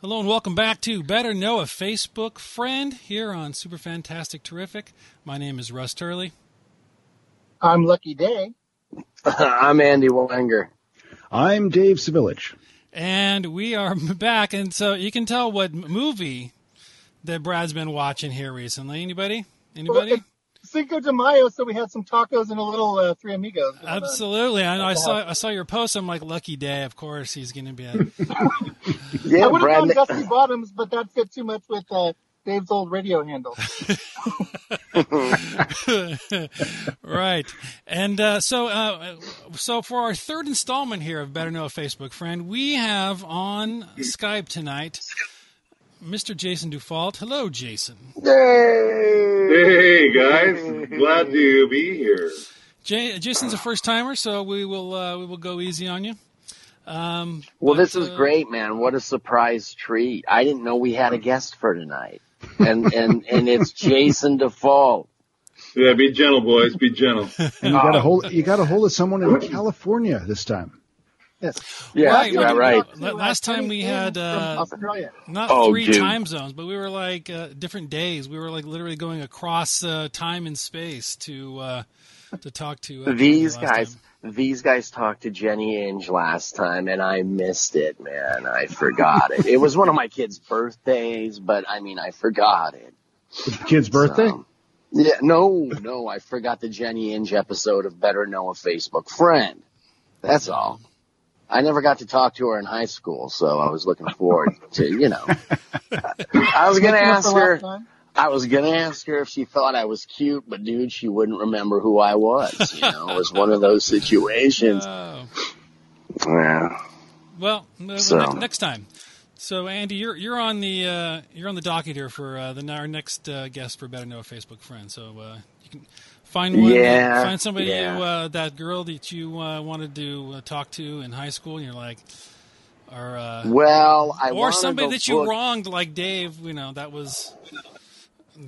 Hello and welcome back to Better Know a Facebook Friend here on Super Fantastic Terrific. My name is Russ Turley. I'm Lucky Day. I'm Andy Wanger. I'm Dave Savilich. And we are back, and so you can tell what movie that Brad's been watching here recently. Anybody? Anybody? Well, Cinco de Mayo, so we had some tacos and a little uh, Three Amigos. Absolutely. I, I saw I saw your post. I'm like, lucky day. Of course, he's going to be. A... yeah, I would have gone Dusty Bottoms, but that fit too much with uh, Dave's old radio handle. right, and uh, so uh, so for our third installment here of Better Know a Facebook Friend, we have on Skype tonight. Mr. Jason Dufault. Hello, Jason. Hey, hey guys, glad to be here. Jay, Jason's a first timer, so we will uh, we will go easy on you. Um, well, but, this is uh, great, man. What a surprise treat! I didn't know we had a guest for tonight, and and and it's Jason Dufault. Yeah, be gentle, boys. Be gentle. And you got a hold you got a hold of someone in California this time. Yes. Yeah, right. Yeah, right. Last time we had uh, not oh, three dude. time zones, but we were like uh, different days. We were like literally going across uh, time and space to uh, to talk to uh, these guys. Time. These guys talked to Jenny Inge last time, and I missed it, man. I forgot it. It was one of my kids' birthdays, but I mean, I forgot it. Kid's birthday? So, yeah, no, no, I forgot the Jenny Inge episode of Better Know a Facebook Friend. That's all. I never got to talk to her in high school, so I was looking forward to, you know. I was gonna ask her. I was gonna ask her if she thought I was cute, but dude, she wouldn't remember who I was. You know, it was one of those situations. Oh. Yeah. Well, so. next, next time. So Andy, you're you're on the uh, you're on the docket here for uh, the our next uh, guest for Better Know a Facebook friend. So uh, you can Find one. Yeah. Find somebody yeah. who, uh, that girl that you uh, wanted to uh, talk to in high school, and you're like, or uh, well, I or somebody that you wronged, like Dave. You know, that was.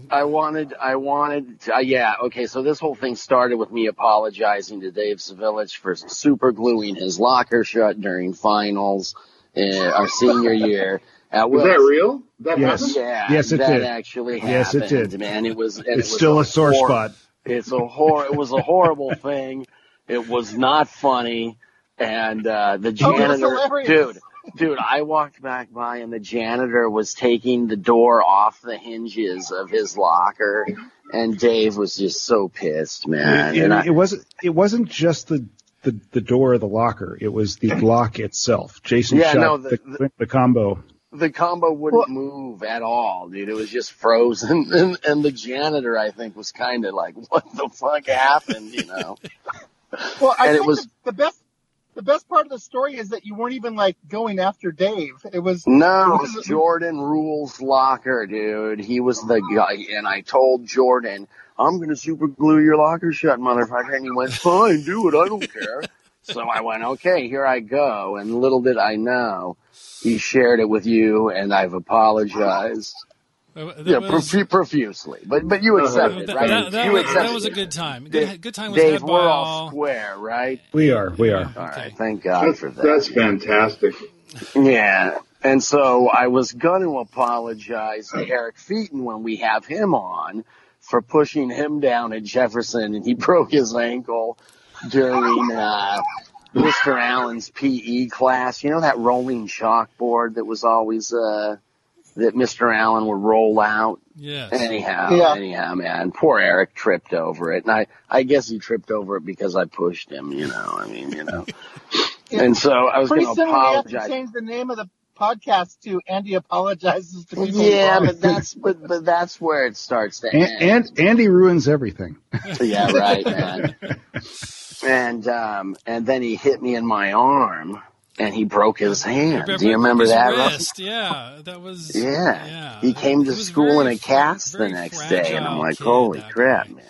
I wanted, I wanted, to, uh, yeah, okay. So this whole thing started with me apologizing to Dave Savilich for super gluing his locker shut during finals, uh, our senior year. Uh, was that real? That yes. Happened? Yeah, yes, it that did. actually happened. Yes, it did. Man, it was. It's it was still a, a sore spot. It's a hor. It was a horrible thing. It was not funny, and uh, the oh, janitor, oh, dude, dude, I walked back by and the janitor was taking the door off the hinges of his locker, and Dave was just so pissed, man. It, it, I, it wasn't. It wasn't just the the, the door of the locker. It was the lock itself. Jason yeah, shot no, the, the, the, combo the combo wouldn't well, move at all, dude. It was just frozen. And, and the janitor, I think, was kind of like, what the fuck happened, you know? well, I and think it was, the best, the best part of the story is that you weren't even like going after Dave. It was, no, it was, Jordan Rules locker, dude. He was the guy. And I told Jordan, I'm going to super glue your locker shut, motherfucker. And he went, fine, do it. I don't care. So I went, okay, here I go. And little did I know he shared it with you, and I've apologized. Uh, yeah, was, profusely, but but you accepted, uh, it, right? That, that, you was, accept that was a good time. Good, good time was Dave, we're all, all square, right? We are, we are. All okay. right, thank God that's, for that. That's fantastic. Yeah, and so I was going to apologize to Eric Featon when we have him on for pushing him down at Jefferson, and he broke his ankle during uh, Mr. Allen's PE class. You know that rolling chalkboard that was always uh that Mr. Allen would roll out. Yes. Anyhow, yeah. anyhow, man, poor Eric tripped over it, and I I guess he tripped over it because I pushed him. You know, I mean, you know. yeah. And so I was going to apologize. We have to change the name of the podcast to Andy apologizes to people. Yeah, but that's but, but that's where it starts to end. And, Andy ruins everything. yeah, right, man. and um, and then he hit me in my arm and he broke his hand. Do you remember that? Wrist. Yeah, that was. Yeah, yeah. he came to school in a cast the next day, and I'm like, holy crap, man.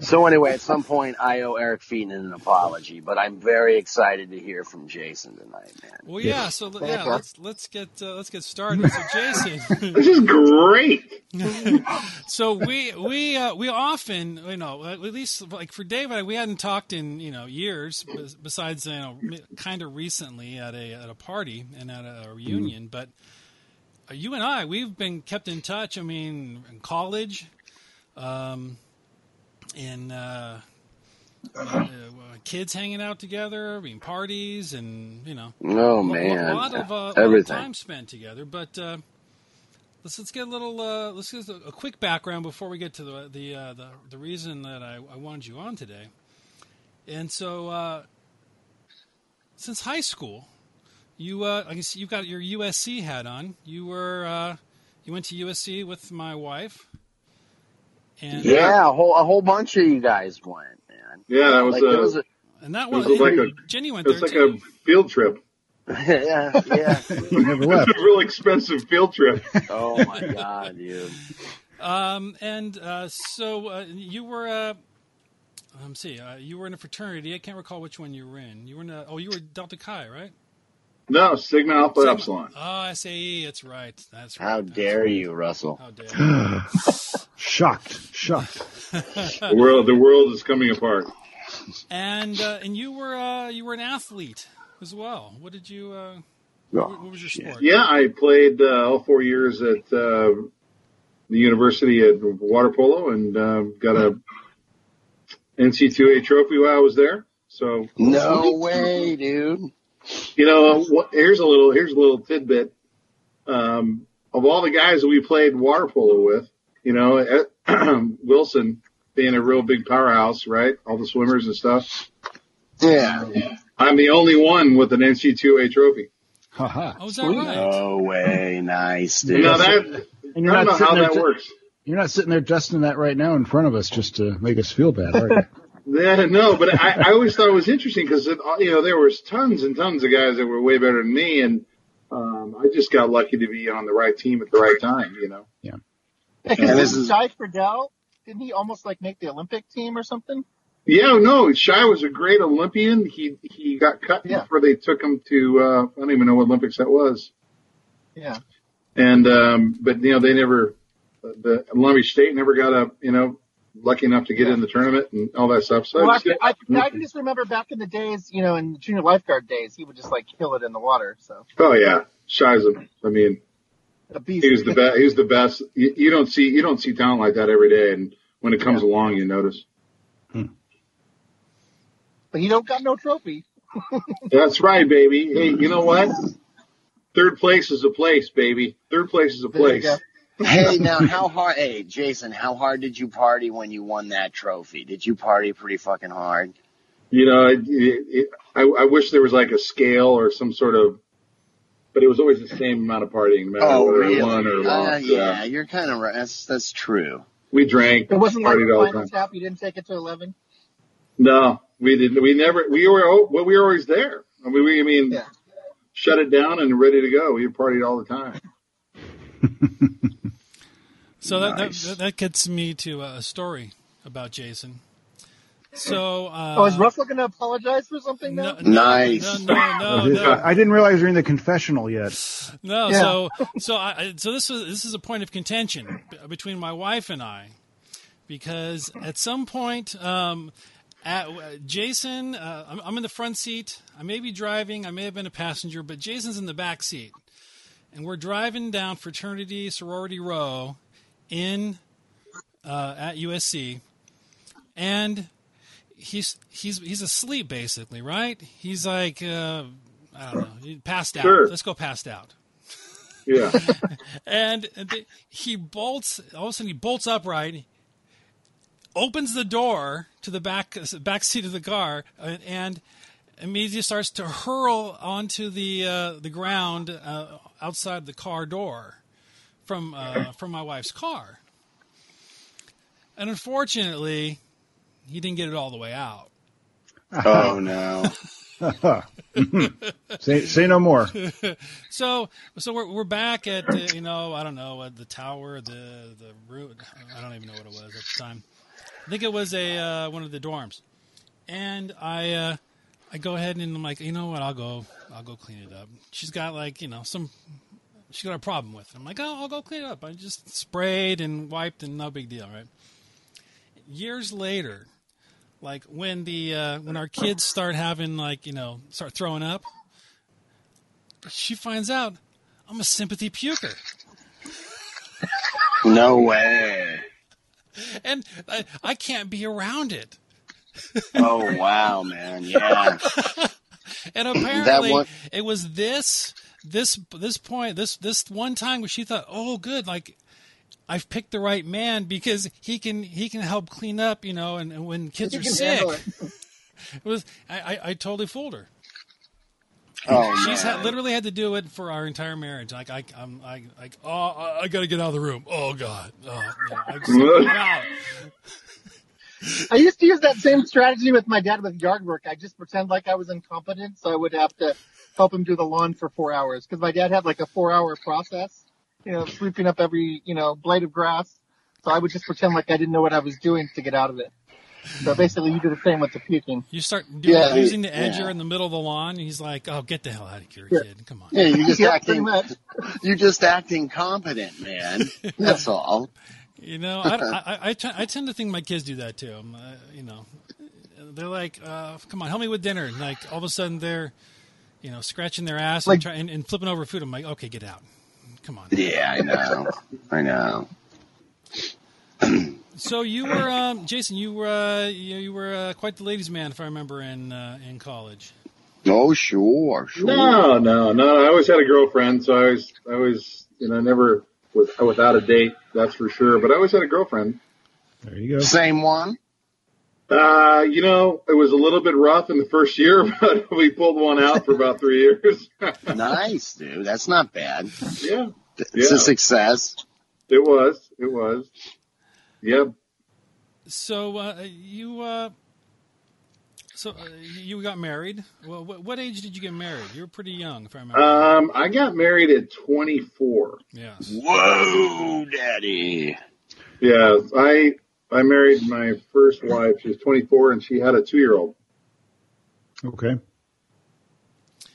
So anyway, at some point, I owe Eric Featon an apology, but I'm very excited to hear from Jason tonight, man. Well, yeah. So yeah, let's let's get uh, let's get started. So Jason, this is great. so we we uh, we often you know at least like for David we hadn't talked in you know years besides you know kind of recently at a at a party and at a reunion, mm. but you and I, we've been kept in touch. I mean, in college, um, in uh, uh, kids hanging out together, I mean, parties, and you know, oh man, a, lot of uh, Everything. time spent together. But uh, let's let's get a little uh, let's get a, quick background before we get to the the uh, the, the, reason that I, I, wanted you on today. And so, uh, since high school, you uh, I guess you've got your USC hat on. You were uh, you went to USC with my wife. And yeah, a whole a whole bunch of you guys went, man. Yeah, that was, like, a, was a, and that was, was like a Jenny went it was like too. a field trip. yeah, yeah. never left. a real expensive field trip. oh my god, dude. Um, and uh, so uh, you were. Uh, let me see. Uh, you were in a fraternity. I can't recall which one you were in. You were in a. Oh, you were Delta Chi, right? No, Sigma Alpha Sigma. Epsilon. Oh, SAE. That's right. That's right. How That's dare right. you, Russell? How dare you? shocked, shocked. the world, the world is coming apart. And uh, and you were uh, you were an athlete as well. What did you? Uh, what, what, was your sport? Yeah, I played uh, all four years at uh, the university at water polo and uh, got a NC2A trophy while I was there. So no way, dude. You know, here's a little here's a little tidbit. Um, of all the guys that we played water polo with, you know, Wilson being a real big powerhouse, right? All the swimmers and stuff. Yeah. I'm the only one with an NC2A trophy. Haha. Oh, is that right? No way. Nice, dude. Now that, and you're I don't know how that works. You're not sitting there dusting that right now in front of us just to make us feel bad, are you? Yeah, no, but I, I always thought it was interesting because you know there was tons and tons of guys that were way better than me, and um, I just got lucky to be on the right team at the right time. You know. Yeah. Because this is Shai Fridell, didn't he almost like make the Olympic team or something? Yeah, no, Shai was a great Olympian. He he got cut yeah. before they took him to uh, I don't even know what Olympics that was. Yeah. And um, but you know they never the Long Beach State never got a you know lucky enough to get in the tournament and all that stuff. So well, I, can, I, I, can just remember back in the days, you know, in the junior lifeguard days, he would just like kill it in the water. So. Oh yeah, Shai's I mean, a beast. he was the best. He was the best. You, you, don't see you don't see talent like that every day, and when it comes yeah. along, you notice. Hmm. But he don't got no trophy. That's right, baby. Hey, you know what? Third place is a place, baby. Third place is a place hey, now how hard? Hey, Jason, how hard did you party when you won that trophy? Did you party pretty fucking hard? You know, it, it, I, I wish there was like a scale or some sort of, but it was always the same amount of partying, no matter oh, whether really? won or uh, lost. Yeah, yeah, you're kind of right. That's that's true. We drank. It wasn't like the Spinal Tap. You didn't take it to eleven. No, we didn't. We never. We were. Well, we were always there. I mean, we. I mean, yeah. shut it down and ready to go. We partied all the time. so that, nice. that, that gets me to a story about Jason. So, uh, oh, is Russ looking to apologize for something now? No, nice. No, no, no, no, I didn't realize you're in the confessional yet. No, yeah. so so I, so this was this is a point of contention between my wife and I, because at some point, um, at, Jason, uh, I'm, I'm in the front seat. I may be driving. I may have been a passenger, but Jason's in the back seat and we're driving down fraternity sorority row in uh, at USC, and he's he's he's asleep basically, right? He's like uh, I don't know, he passed out. Sure. Let's go passed out. Yeah. and he bolts. All of a sudden, he bolts upright, opens the door to the back back seat of the car, and immediately starts to hurl onto the uh, the ground uh, outside the car door from uh, from my wife's car. And unfortunately, he didn't get it all the way out. Oh no. say say no more. so so we're we're back at uh, you know I don't know at the tower the the root I don't even know what it was at the time. I think it was a uh, one of the dorms, and I uh, I go ahead and I'm like, you know what? I'll go. I'll go clean it up. She's got like you know some. She's got a problem with. It. I'm like, oh, I'll go clean it up. I just sprayed and wiped and no big deal, right? Years later, like when the uh, when our kids start having like you know start throwing up, she finds out I'm a sympathy puker. No way. And I, I can't be around it. Oh wow, man! Yeah. and apparently, one... it was this this this point this this one time where she thought, oh, good, like I've picked the right man because he can he can help clean up, you know, and, and when kids are sick. It. it. was I, I, I totally fooled her. Oh, she's had, literally had to do it for our entire marriage. Like I, I'm I, like, oh, I, I got to get out of the room. Oh God, oh, yeah, I used to use that same strategy with my dad with yard work. I just pretend like I was incompetent, so I would have to help him do the lawn for four hours because my dad had like a four-hour process, you know, sweeping up every you know blade of grass. So I would just pretend like I didn't know what I was doing to get out of it. So basically, you do the same with the puking. You start doing, yeah, using the edger yeah. in the middle of the lawn. And he's like, "Oh, get the hell out of here, yeah. kid! Come on." Yeah, you just acting. You just acting competent, man. That's all. You know, I, I, I, t- I tend to think my kids do that too. Uh, you know, they're like, uh, "Come on, help me with dinner." And like all of a sudden, they're, you know, scratching their ass like, and, try, and, and flipping over food. I'm like, "Okay, get out. Come on." Yeah, I know. I know. so you were, um, Jason. You were, uh, you, you were uh, quite the ladies' man, if I remember, in uh, in college. Oh, sure, sure. No, no, no. I always had a girlfriend, so I was, I was, you know, never with, without a date, that's for sure. But I always had a girlfriend. There you go. Same one. Uh, you know, it was a little bit rough in the first year, but we pulled one out for about three years. nice, dude. That's not bad. Yeah. It's yeah. a success. It was. It was. Yep. So, uh, you, uh, so uh, you got married. Well, what, what, age did you get married? You were pretty young, if I remember. Um, I got married at 24. Yes. Whoa, daddy. Yeah, I I married my first wife. She was 24, and she had a two year old. Okay.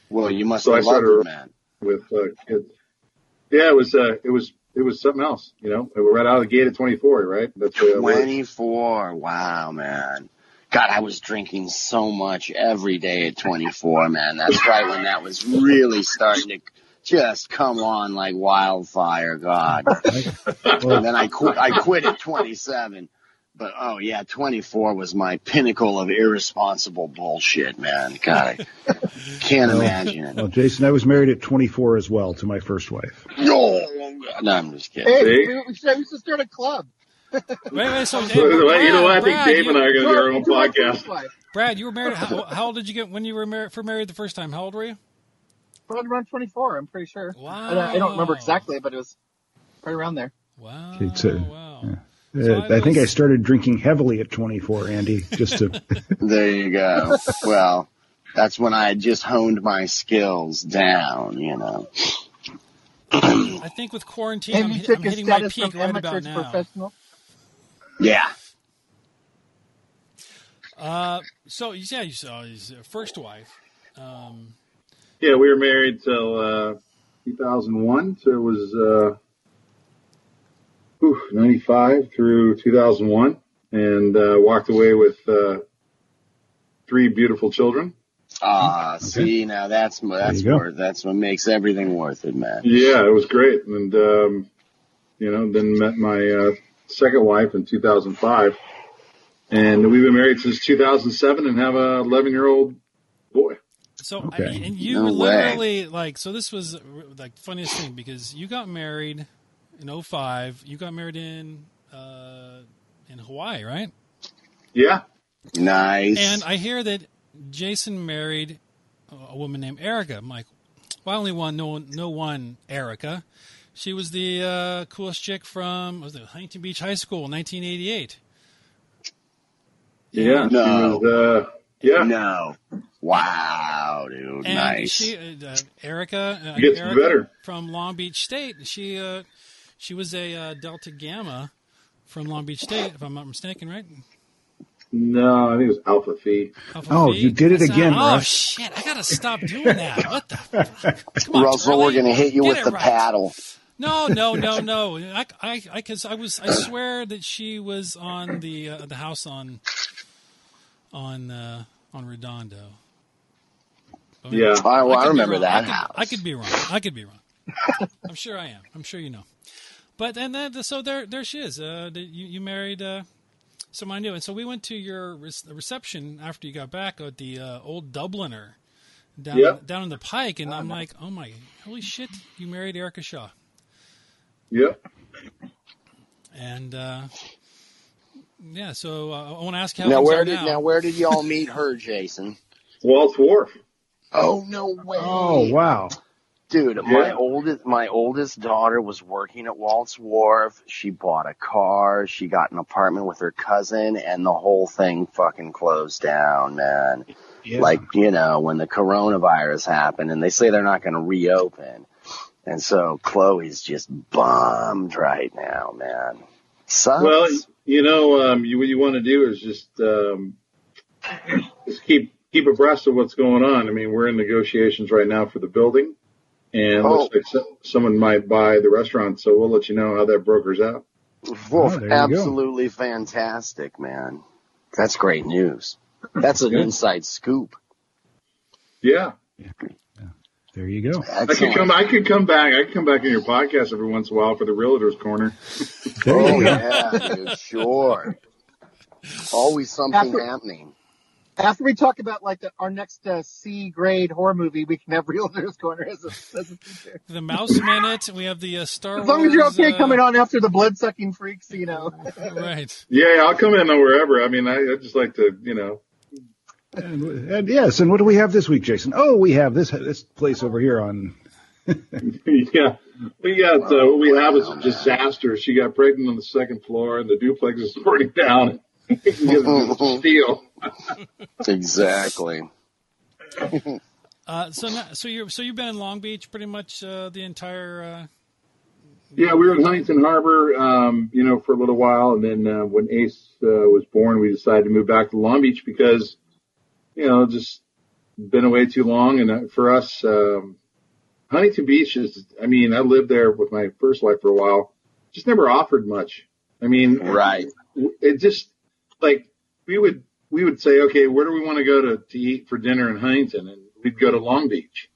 Well, you must so have loved her, man. With uh, kids. Yeah, it was uh, it was it was something else. You know, we were right out of the gate at 24, right? That's 24. Wow, man. God, I was drinking so much every day at 24, man. That's right when that was really starting to just come on like wildfire. God. and then I quit, I quit at 27. But oh yeah, 24 was my pinnacle of irresponsible bullshit, man. God, I can't well, imagine it. Well, Jason, I was married at 24 as well to my first wife. No, no, I'm just kidding. Hey, we should start a club wait, wait. So, Dave, Brad, you know what? I think Brad, Dave and I are going to do our own podcast. Brad, you were married. How, how, old did you get when you were married for married the first time? How old were you? Probably around 24. I'm pretty sure. Wow. I, I don't remember exactly, but it was right around there. Wow. Okay, so, wow. Yeah. So uh, I, I, think I started drinking heavily at 24, Andy. Just to. there you go. Well, that's when I just honed my skills down. You know. I think with quarantine, I'm, I'm hitting my peak right about now. Professional? Yeah. Uh, so yeah, you saw his first wife. Um, yeah, we were married till uh, 2001, so it was uh, whew, 95 through 2001, and uh, walked away with uh, three beautiful children. Ah, okay. see, now that's that's worth that's what makes everything worth it, man. Yeah, it was great, and um, you know, then met my uh, second wife in 2005. And we've been married since 2007 and have a 11 year old boy. So, okay. I mean, and you no literally, way. like, so this was like funniest thing because you got married in 05. You got married in, uh, in Hawaii, right? Yeah. Nice. And I hear that Jason married a woman named Erica. I'm like, well, I only want no, no one Erica. She was the uh, coolest chick from was it Huntington Beach High School, 1988. Yeah, no. Was, uh, yeah. No. Wow, dude. And nice. She, uh, Erica, uh, gets Erica better from Long Beach State. She uh, she was a uh, Delta Gamma from Long Beach State, if I'm not mistaken, right? No, I think it was Alpha Phi. Alpha oh, Phi? you did it again, Oh Russ. shit! I gotta stop doing that. What the? Fuck? On, Russell, Charlie. we're gonna hit you Get with the right. paddle. No, no, no, no. I, I, I, cause I was, I swear that she was on the uh, the house on, on, uh, on Redondo. I mean, yeah, I, well, I, I remember that I could, I could, be wrong. I could be wrong. I'm sure I am. I'm sure you know. but and then so there there she is. Uh, you you married uh, someone I knew, and so we went to your re- reception after you got back at the uh, old Dubliner down yep. down in the Pike, and I'm like, oh my, holy shit, you married Erica Shaw. Yep. And uh, yeah, so uh, I want to ask how now where did now. now where did y'all meet her, Jason? Walt's Wharf. Oh no way! Oh wow! Dude, yeah. my oldest my oldest daughter was working at Walt's Wharf. She bought a car. She got an apartment with her cousin, and the whole thing fucking closed down, man. Yeah. Like you know when the coronavirus happened, and they say they're not going to reopen, and so Chloe's just bummed right now, man. Sucks. Well, you know, um, you, what you want to do is just um, just keep keep abreast of what's going on. I mean, we're in negotiations right now for the building and oh. looks like someone might buy the restaurant. So we'll let you know how that brokers out. Wolf, oh, absolutely fantastic, man. That's great news. That's an inside scoop. Yeah. Yeah. There you go. Excellent. I could come. I could come back. I could come back in your podcast every once in a while for the realtors corner. oh yeah, dude, sure. Always something After, happening. After we talk about like the, our next uh, C grade horror movie, we can have Realtors Corner as a, as a feature. The Mouse Minute. We have the uh, Star As long Wars, as you're okay uh, coming on after the blood sucking freaks, you know. right. Yeah, I'll come in wherever. I mean, I, I just like to, you know. And, and, yes, and what do we have this week, Jason? Oh, we have this this place over here on. yeah, we got uh, what we have is a disaster. She got pregnant on the second floor, and the duplex is burning down. Steel. exactly. Uh, so, so you so you've been in Long Beach pretty much uh, the entire. Uh... Yeah, we were in Huntington Harbor, um, you know, for a little while, and then uh, when Ace uh, was born, we decided to move back to Long Beach because, you know, just been away too long, and uh, for us, um, Huntington Beach is. I mean, I lived there with my first wife for a while. Just never offered much. I mean, right. It just like we would we would say, okay, where do we want to go to, to eat for dinner in Huntington? And we'd go to Long Beach.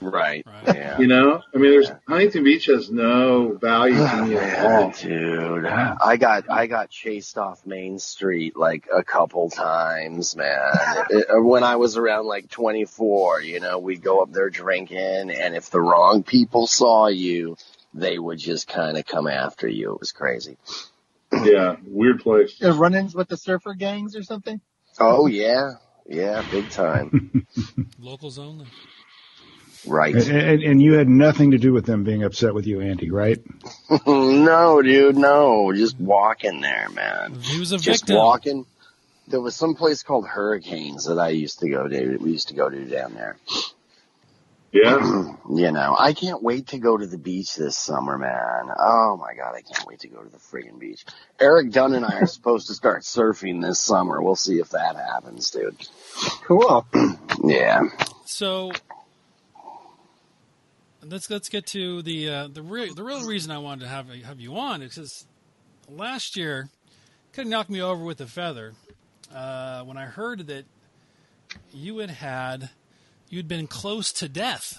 Right. right. Yeah. You know, I mean, there's yeah. Huntington Beach has no value to me at all. Dude, I got I got chased off Main Street like a couple times, man. it, uh, when I was around like 24, you know, we'd go up there drinking, and if the wrong people saw you, they would just kind of come after you. It was crazy. Yeah, weird place. Uh, run-ins with the surfer gangs or something. Oh yeah, yeah, big time. Locals only. Right. And, and, you had nothing to do with them being upset with you, Andy, right? no, dude, no. Just walking there, man. He was a Just victim. walking. There was some place called Hurricanes that I used to go to. We used to go to down there. Yeah. you know, I can't wait to go to the beach this summer, man. Oh my god, I can't wait to go to the friggin' beach. Eric Dunn and I are supposed to start surfing this summer. We'll see if that happens, dude. Cool. yeah. So let's let's get to the uh, the real the real reason I wanted to have have you on is because last year kind of knocked me over with a feather uh, when I heard that you had had you'd been close to death.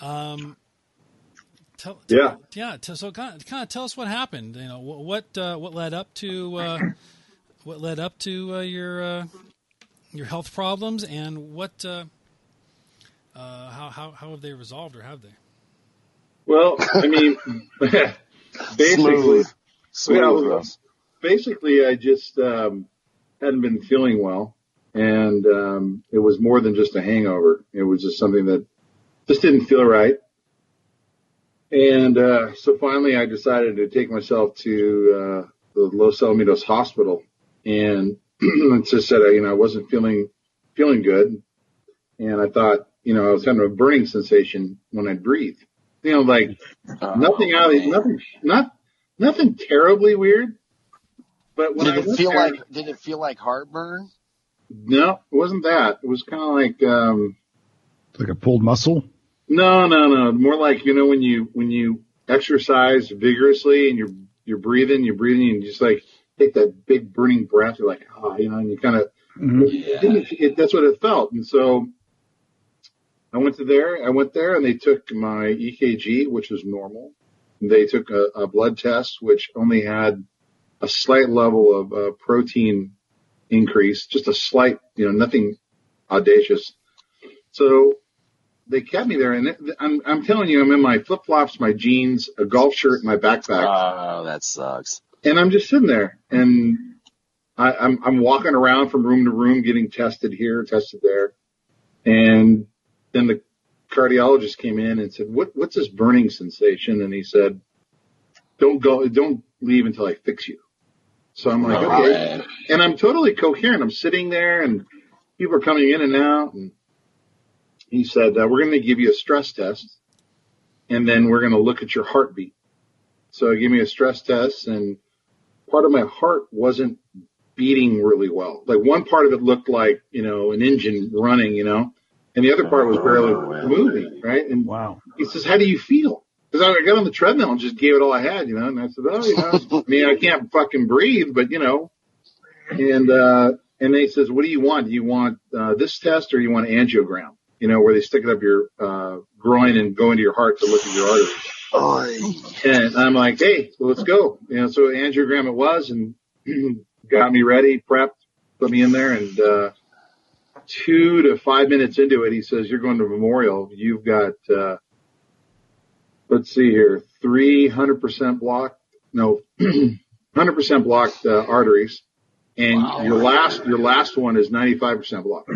Um, tell, yeah, yeah. so kind of, kind of tell us what happened. You know, what uh, what led up to uh, what led up to uh, your uh, your health problems, and what uh, how how how have they resolved, or have they? Well, I mean, basically, Smooth. basically, I just um, hadn't been feeling well and um, it was more than just a hangover. It was just something that just didn't feel right. And uh, so finally, I decided to take myself to uh, the Los Alamitos Hospital, and just said, you know, I wasn't feeling feeling good, and I thought, you know, I was having a burning sensation when I breathed. You know, like oh, nothing out of nothing, not nothing terribly weird. But when did I it feel there, like did it feel like heartburn? No, it wasn't that. It was kind of like um, like a pulled muscle. No, no, no. More like you know when you when you exercise vigorously and you're you're breathing, you're breathing, and you just like take that big burning breath. You're like, ah, oh, you know, and you kind of mm-hmm. it, it, that's what it felt. And so I went to there. I went there, and they took my EKG, which was normal, they took a, a blood test, which only had a slight level of uh, protein increase, just a slight, you know, nothing audacious. So they kept me there, and I'm I'm telling you, I'm in my flip flops, my jeans, a golf shirt, my backpack. Oh, that sucks. And I'm just sitting there, and I, I'm I'm walking around from room to room, getting tested here, tested there, and then the cardiologist came in and said, "What what's this burning sensation?" And he said, "Don't go, don't leave until I fix you." So I'm like, okay, and I'm totally coherent. I'm sitting there, and people are coming in and out, and he said, uh, we're going to give you a stress test and then we're going to look at your heartbeat. So he gave me a stress test and part of my heart wasn't beating really well. Like one part of it looked like, you know, an engine running, you know, and the other part was barely moving, right? And wow. he says, how do you feel? Cause I got on the treadmill and just gave it all I had, you know, and I said, oh, you know, I mean, I can't fucking breathe, but you know, and, uh, and they says, what do you want? Do you want, uh, this test or you want an angiogram? you know, where they stick it up your uh, groin and go into your heart to look at your arteries. And I'm like, hey, well, let's go. You know, so angiogram it was and got me ready, prepped, put me in there and, uh, two to five minutes into it, he says, you're going to Memorial. You've got, uh, let's see here, 300% blocked, no, 100% blocked, uh, arteries. And wow. your last, your last one is 95% blocked.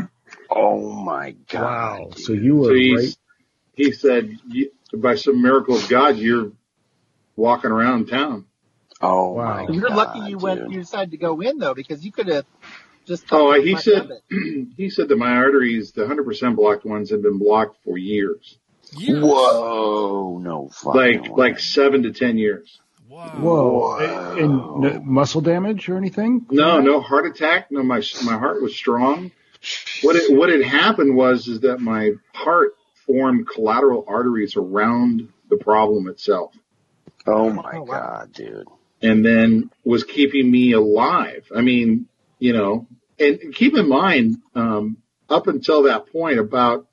Oh my God. Wow. So you were so right. He said, by some miracle of God, you're walking around town. Oh wow. You're God, lucky you dude. went, you decided to go in though, because you could have just. Oh, he said, he said that my arteries, the 100% blocked ones have been blocked for years. Years? Whoa. No Like, way. like seven to 10 years. Whoa. Whoa. And, and muscle damage or anything? No, no heart attack. No, my, my heart was strong. What it, what had happened was is that my heart formed collateral arteries around the problem itself. Oh my oh, wow. god, dude! And then was keeping me alive. I mean, you know, and keep in mind, um, up until that point, about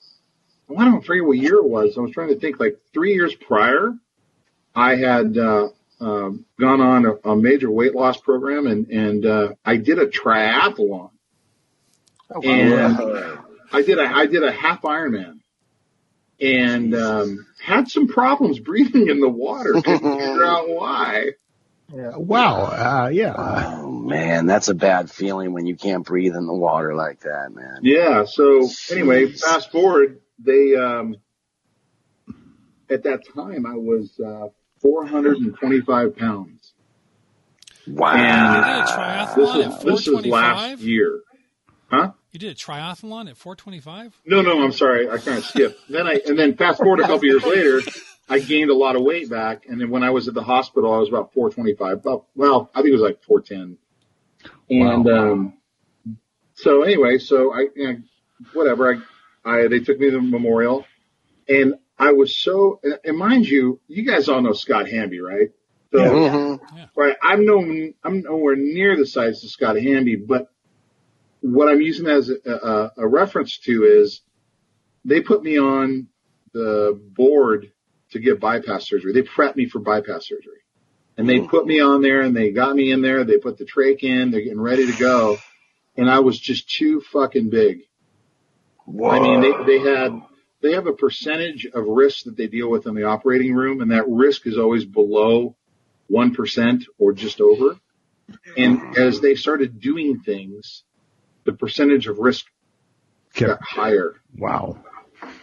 I don't forget what year it was. I was trying to think. Like three years prior, I had uh, uh, gone on a, a, major weight loss program, and and uh, I did a triathlon. Oh, and I did a I did a half Ironman, and um, had some problems breathing in the water. Couldn't figure out why. Yeah. Wow. Uh, yeah. Oh man, that's a bad feeling when you can't breathe in the water like that, man. Yeah. So Jeez. anyway, fast forward, they um, at that time I was uh, 425 pounds. Wow. And this is this is last year. Huh? You did a triathlon at 425? No, no, I'm sorry. I kind of skipped. then I, and then fast forward a couple years later, I gained a lot of weight back. And then when I was at the hospital, I was about 425. About, well, I think it was like 410. And, wow. um, so anyway, so I, you know, whatever, I, I, they took me to the memorial and I was so, and mind you, you guys all know Scott Hamby, right? So, yeah. Mm-hmm. right, I'm no, I'm nowhere near the size of Scott Hamby, but what I'm using as a, a, a reference to is they put me on the board to get bypass surgery. They prepped me for bypass surgery. And they hmm. put me on there and they got me in there. They put the trach in. They're getting ready to go. And I was just too fucking big. Whoa. I mean, they, they had, they have a percentage of risk that they deal with in the operating room and that risk is always below 1% or just over. And as they started doing things, the percentage of risk got higher. Wow.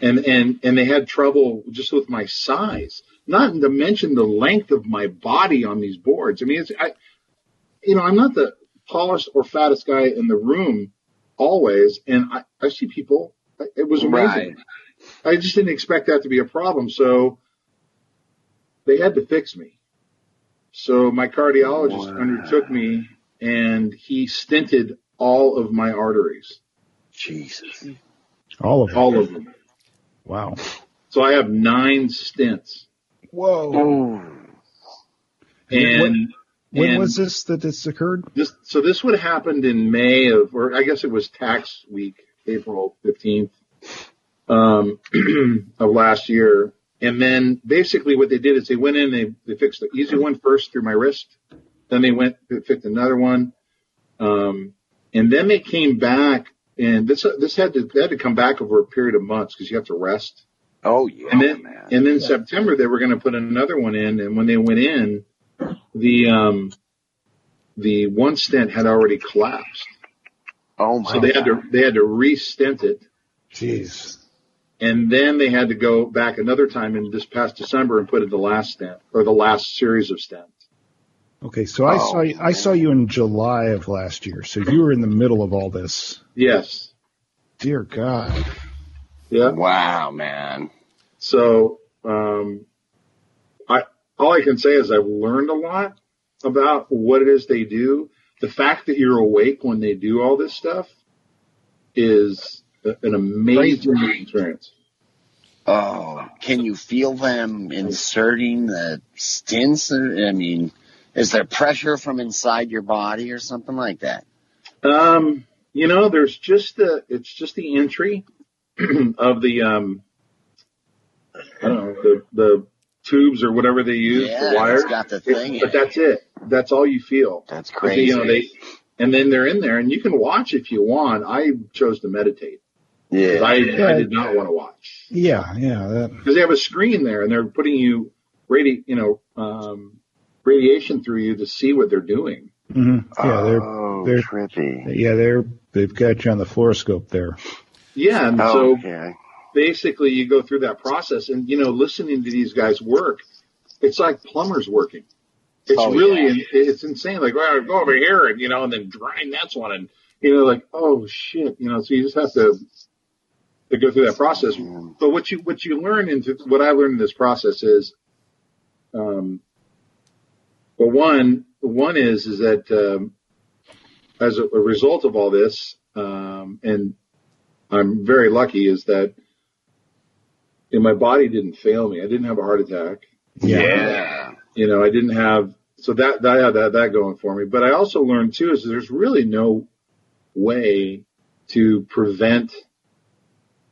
And, and, and they had trouble just with my size, not to mention the length of my body on these boards. I mean, it's, I, you know, I'm not the tallest or fattest guy in the room always. And I, I see people, it was amazing. Right. I just didn't expect that to be a problem. So they had to fix me. So my cardiologist wow. undertook me and he stented all of my arteries. Jesus. All of them. All of them. Wow. So I have nine stents. Whoa. And when and was this that this occurred? This, so this would have happened in May of, or I guess it was tax week, April 15th, um, of last year. and then basically what they did is they went in, they, they fixed the easy one first through my wrist. Then they went, they fixed another one. Um, and then they came back and this, this had to, had to come back over a period of months because you have to rest. Oh yeah. And then, man. and then yeah. September they were going to put another one in. And when they went in, the, um, the one stent had already collapsed. Oh my! So they God. had to they had to re-stent it. Jeez. And then they had to go back another time in this past December and put in the last stent or the last series of stents. Okay, so I oh, saw you, I saw you in July of last year. So you were in the middle of all this. Yes. Dear God. Yeah. Wow, man. So, um, I all I can say is I've learned a lot about what it is they do. The fact that you're awake when they do all this stuff is an amazing experience. Oh, can you feel them inserting the stents? I mean, is there pressure from inside your body or something like that? Um, you know, there's just the, it's just the entry of the, um, I don't know, the, the tubes or whatever they use, yeah, the wire. got the thing. but that's it. That's all you feel. That's crazy. You know, they, and then they're in there and you can watch if you want. I chose to meditate. Yeah. I, I did not want to watch. Yeah, yeah. Because they have a screen there and they're putting you radi, you know, um, radiation through you to see what they're doing. Mm-hmm. Yeah, they're oh, they're trippy. Yeah, they're they've got you on the fluoroscope there. Yeah, and oh, so okay. basically you go through that process, and you know, listening to these guys work, it's like plumbers working. It's oh, really yeah. it's insane. Like, well, go over here and you know, and then grind that's one, and you know, like, oh shit, you know. So you just have to to go through that process. But what you what you learn into what I learned in this process is, um, well, one one is is that um, as a, a result of all this, um, and I'm very lucky, is that you know, my body didn't fail me. I didn't have a heart attack. Yeah. yeah. You know, I didn't have so that that had that that going for me. But I also learned too is there's really no way to prevent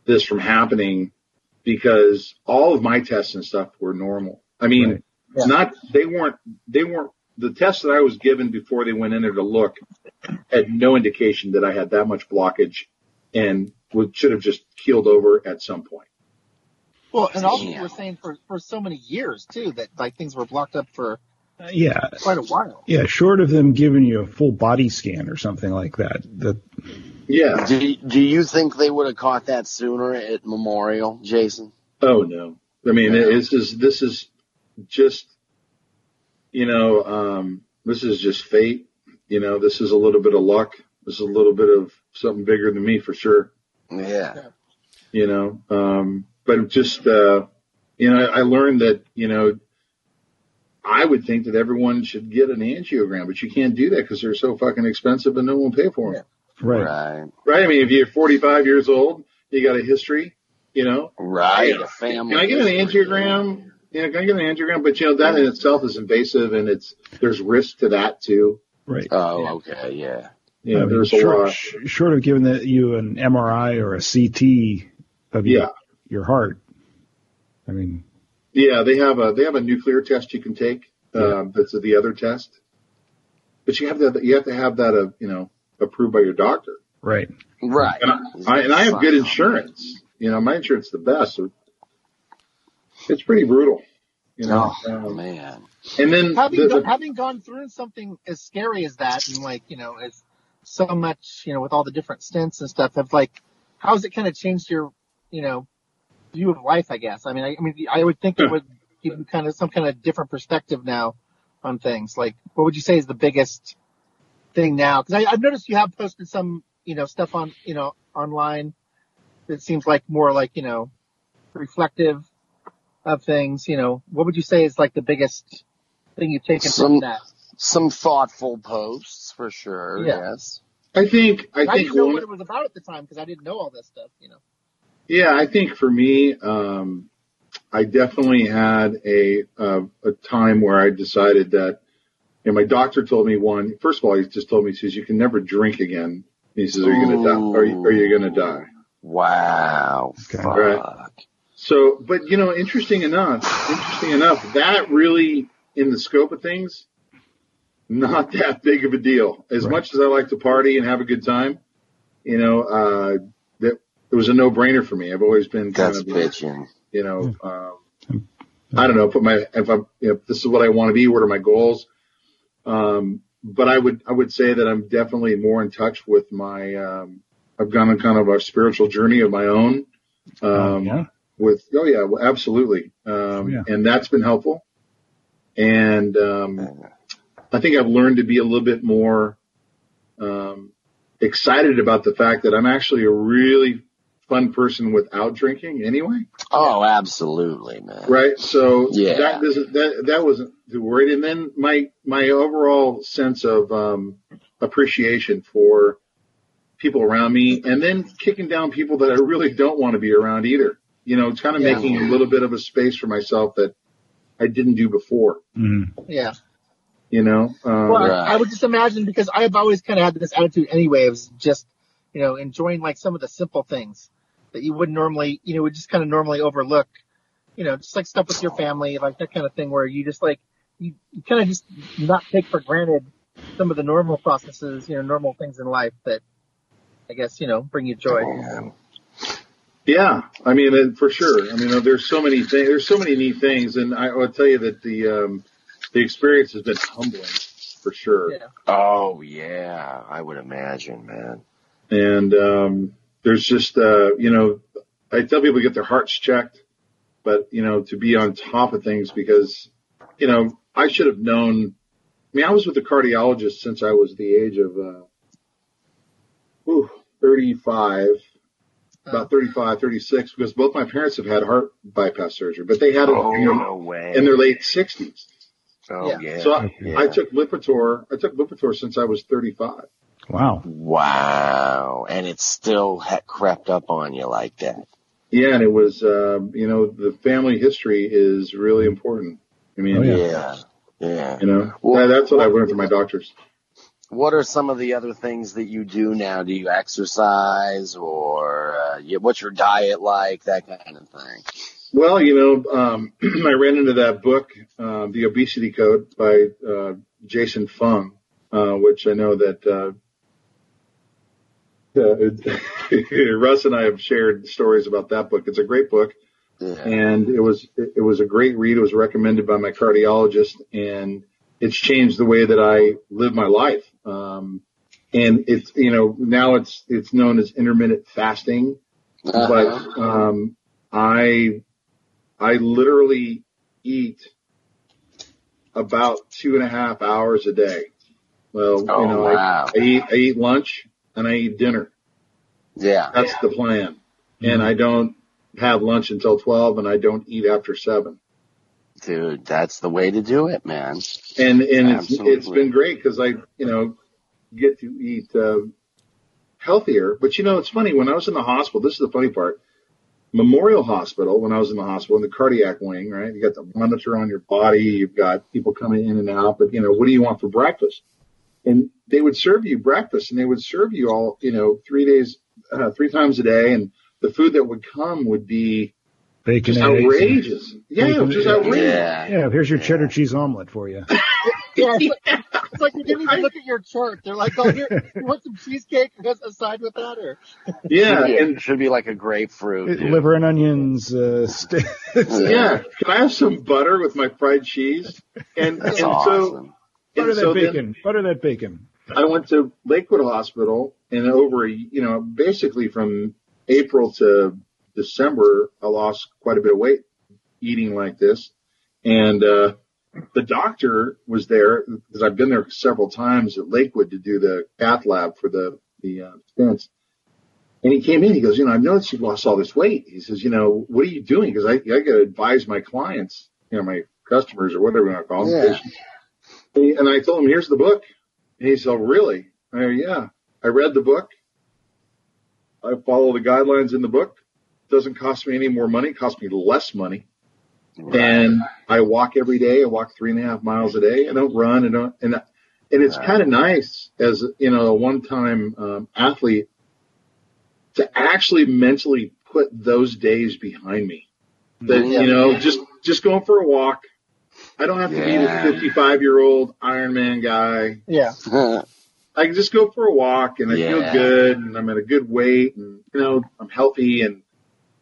this from happening because all of my tests and stuff were normal. I mean, right. Yeah. not they weren't they weren't the tests that I was given before they went in there to look had no indication that I had that much blockage and would should have just keeled over at some point. Well, and also you were saying for for so many years too that like things were blocked up for uh, yeah quite a while. Yeah, short of them giving you a full body scan or something like that. That yeah. Do Do you think they would have caught that sooner at Memorial, Jason? Oh no. I mean, no. this is this is just you know um, this is just fate. You know, this is a little bit of luck. This is a little bit of something bigger than me for sure. Yeah. You know, um, but just uh, you know, I learned that you know I would think that everyone should get an angiogram, but you can't do that because they're so fucking expensive and no one will pay for them. Right. Right. Right. I mean, if you're 45 years old, you got a history, you know. Right. A family. Can I get an angiogram? Yeah, can I get an angiogram? But you know, that in itself is invasive and it's, there's risk to that too. Right. Oh, okay. Yeah. Yeah. I mean, short, short, of giving the, you an MRI or a CT of yeah. your, your heart. I mean. Yeah, they have a, they have a nuclear test you can take. Yeah. Um, that's the other test. But you have to, you have to have that, uh, you know, approved by your doctor. Right. Right. And I, I, and I have good insurance. You know, my insurance is the best. So it's pretty brutal. You know. Oh um, man. And then having the, the, having gone through something as scary as that, and like you know, as so much, you know, with all the different stents and stuff, have like, how's it kind of changed your, you know, view of life? I guess. I mean, I, I mean, I would think it would give you kind of some kind of different perspective now on things. Like, what would you say is the biggest thing now? Because I've noticed you have posted some, you know, stuff on, you know, online that seems like more like, you know, reflective of things. You know, what would you say is like the biggest thing you've taken some, from that? Some thoughtful posts for sure. Yeah. Yes. I think, I, I think didn't know one, what it was about at the time because I didn't know all this stuff, you know. Yeah, I think for me, um, I definitely had a, a a time where I decided that and my doctor told me one, first of all, he just told me, he says, you can never drink again. He says, are you going to die? Are you, are you going to die? Wow. Okay. Right. So, but you know, interesting enough, interesting enough, that really, in the scope of things, not that big of a deal. As right. much as I like to party and have a good time, you know, uh, that it was a no brainer for me. I've always been kind That's of, pitching. you know, um, I don't know, put my, if I'm, if this is what I want to be, what are my goals? Um, but I would, I would say that I'm definitely more in touch with my, um, I've gone on kind of a spiritual journey of my own. Oh, um, yeah. With, oh yeah, well, absolutely. Um, yeah. and that's been helpful. And, um, I think I've learned to be a little bit more, um, excited about the fact that I'm actually a really fun person without drinking anyway. Oh, absolutely, man. Right. So yeah, that, that, that wasn't too worried. And then my, my overall sense of, um, appreciation for people around me and then kicking down people that I really don't want to be around either. You know, it's kind of yeah. making a little bit of a space for myself that I didn't do before. Mm-hmm. Yeah. You know, um, well, I, I would just imagine because I've always kind of had this attitude anyway of just, you know, enjoying like some of the simple things that you wouldn't normally, you know, would just kind of normally overlook, you know, just like stuff with your family, like that kind of thing where you just like, you, you kind of just not take for granted some of the normal processes, you know, normal things in life that I guess, you know, bring you joy. Yeah, I mean, for sure. I mean, there's so many things, there's so many neat things. And I will tell you that the, um, the experience has been humbling for sure. Yeah. Oh yeah, I would imagine, man. And, um, there's just, uh, you know, I tell people to get their hearts checked, but, you know, to be on top of things because, you know, I should have known. I mean, I was with a cardiologist since I was the age of, uh, ooh, 35, about 35, 36, because both my parents have had heart bypass surgery, but they had it oh, you know, no in their late 60s. Oh, yeah. yeah. So I, yeah. I took Lipitor, I took Lipitor since I was 35. Wow. Wow. And it still had crept up on you like that. Yeah. And it was, um, you know, the family history is really important. I mean, oh, yeah. yeah. You know, well, that's what I've learned from my doctors. What are some of the other things that you do now? Do you exercise or uh, what's your diet like? That kind of thing. Well, you know, um, I ran into that book, uh, The Obesity Code by uh, Jason Fung, uh, which I know that uh, uh, Russ and I have shared stories about that book. It's a great book. Yeah. And it was, it was a great read. It was recommended by my cardiologist and it's changed the way that I live my life. Um, and it's, you know, now it's, it's known as intermittent fasting, uh-huh. but, um, I, I literally eat about two and a half hours a day. Well, oh, you know, wow. I, I eat, I eat lunch and I eat dinner. Yeah. That's yeah. the plan. Mm-hmm. And I don't have lunch until 12 and I don't eat after seven. Dude, that's the way to do it, man. And, and it's, it's been great because I, you know, get to eat, uh, healthier. But you know, it's funny when I was in the hospital, this is the funny part. Memorial Hospital, when I was in the hospital in the cardiac wing, right? You got the monitor on your body. You've got people coming in and out, but you know, what do you want for breakfast? And they would serve you breakfast and they would serve you all, you know, three days, uh, three times a day. And the food that would come would be bacon just outrageous. Yeah, bacon, just outrageous. Yeah. yeah, here's your cheddar cheese omelet for you. yeah, it's like, you didn't even look at your chart. They're like, oh, here, you want some cheesecake and aside with that, or? Yeah, should be, and should be like a grapefruit. Liver and onions. Uh, st- yeah, can I have some butter with my fried cheese? And, That's and awesome. so Butter that so bacon. Then, Butter that bacon. I went to Lakewood Hospital and over, you know, basically from April to December, I lost quite a bit of weight eating like this. And, uh, the doctor was there because I've been there several times at Lakewood to do the cath lab for the, the, uh, stents. And he came in, he goes, you know, I've noticed you've lost all this weight. He says, you know, what are you doing? Cause I, I got to advise my clients, you know, my customers or whatever you want to call them, yeah. patients and I told him, here's the book. And he said, oh, really? I go, yeah. I read the book. I follow the guidelines in the book. It doesn't cost me any more money. It costs me less money. Right. And I walk every day. I walk three and a half miles a day. I don't run. I don't, and, and it's right. kind of nice as, you know, a one-time um, athlete to actually mentally put those days behind me. That you know, just just going for a walk. I don't have to yeah. be the 55 year old Ironman guy. Yeah. I can just go for a walk and I yeah. feel good and I'm at a good weight and you know I'm healthy and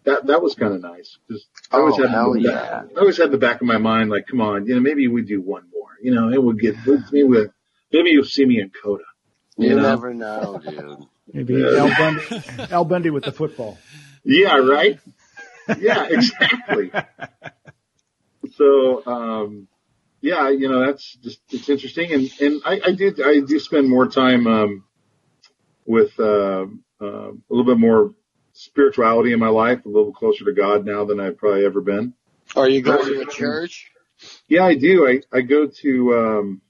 that that was kind of nice because I always oh, had hell yeah. I always had the back of my mind like, come on, you know, maybe we do one more. You know, it would get me with maybe you'll see me in Kona. You, you know? never know, dude. Maybe yeah. Al Bundy, Al Bundy with the football. Yeah, right. Yeah, exactly. so, um, yeah, you know, that's just it's interesting, and and I, I did I do spend more time um, with uh, uh, a little bit more spirituality in my life, a little closer to God now than I've probably ever been. Are you going to a church? Yeah, I do. I I go to um,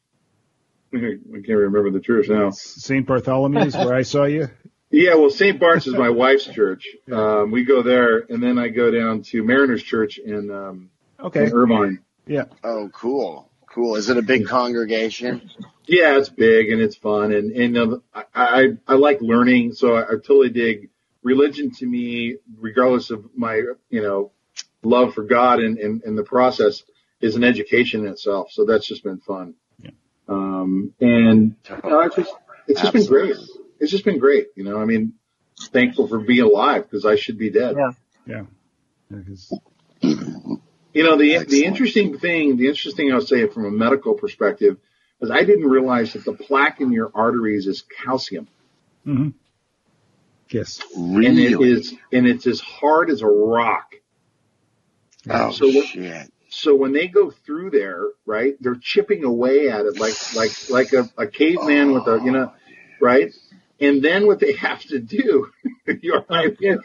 I can't remember the church now. St. Bartholomew's, where I saw you. Yeah, well, St. Bart's is my wife's church. Um, we go there, and then I go down to Mariners Church in um, okay in Irvine. Yeah. Oh, cool, cool. Is it a big congregation? Yeah, it's big and it's fun, and and uh, I, I I like learning, so I, I totally dig religion to me, regardless of my you know love for God and and, and the process is an education in itself. So that's just been fun. Yeah. Um, and you know, it's just it's just been great. It's just been great. You know, I mean, thankful for being alive because I should be dead. Yeah. Yeah. You know, the, Excellent. the interesting thing, the interesting thing I'll say from a medical perspective is I didn't realize that the plaque in your arteries is calcium. Mm-hmm. Yes. Really? And it is, and it's as hard as a rock. Oh, so shit. So when they go through there, right, they're chipping away at it like, like, like a, a caveman oh. with a, you know, oh, right? And then what they have to do, your idea,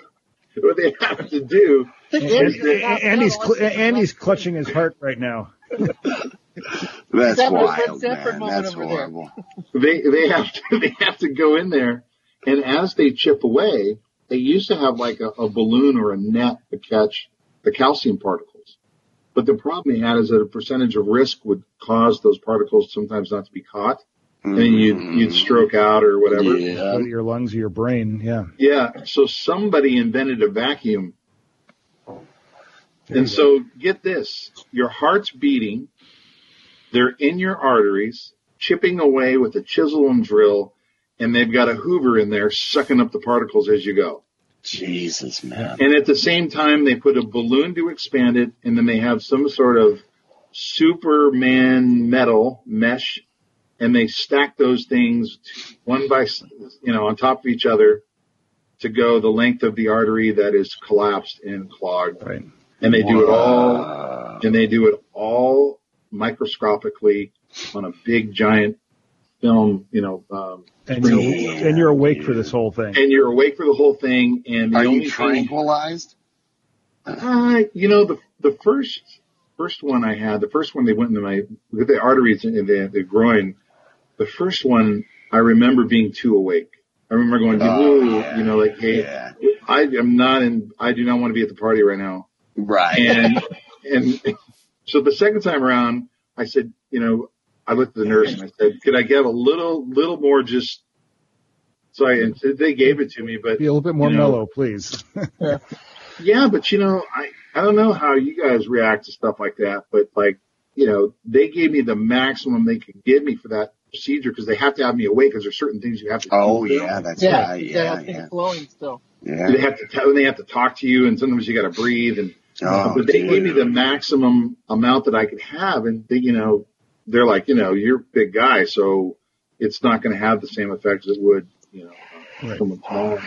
what they have to do Andy's cl- Andy's clutching his heart right now. That's wild, man. That's horrible. They they have to they have to go in there, and as they chip away, they used to have like a, a balloon or a net to catch the calcium particles. But the problem they had is that a percentage of risk would cause those particles sometimes not to be caught. Mm-hmm. And you'd, you'd stroke out or whatever. Yeah. Your lungs or your brain. Yeah. Yeah. So somebody invented a vacuum and so get this, your heart's beating. They're in your arteries, chipping away with a chisel and drill, and they've got a hoover in there sucking up the particles as you go. Jesus, man. And at the same time, they put a balloon to expand it, and then they have some sort of Superman metal mesh, and they stack those things one by, you know, on top of each other to go the length of the artery that is collapsed and clogged. Right and they do it all, and they do it all microscopically on a big giant film, you know. Um, and, you're, and you're awake for this whole thing. And you're awake for the whole thing. And are you tranquilized? Thing, uh, you know, the the first first one I had, the first one they went into my the arteries in the, the groin. The first one I remember being too awake. I remember going, oh, yeah, you know, like, hey, yeah. I am not in. I do not want to be at the party right now. Right. And, and so the second time around, I said, you know, I looked at the nurse and I said, could I get a little, little more just, so I, and they gave it to me, but. Be a little bit more you know, mellow, please. yeah. yeah, but you know, I, I don't know how you guys react to stuff like that, but like, you know, they gave me the maximum they could give me for that procedure because they have to have me awake because there's certain things you have to. Oh yeah, that's yeah, right. Yeah, yeah. flowing still. Yeah. They have to tell, they have to talk to you, and sometimes you got to breathe, and Oh, but they gave me the maximum amount that I could have, and they, you know, they're like, you know, you're a big guy, so it's not going to have the same effect as it would, you know, right. someone small.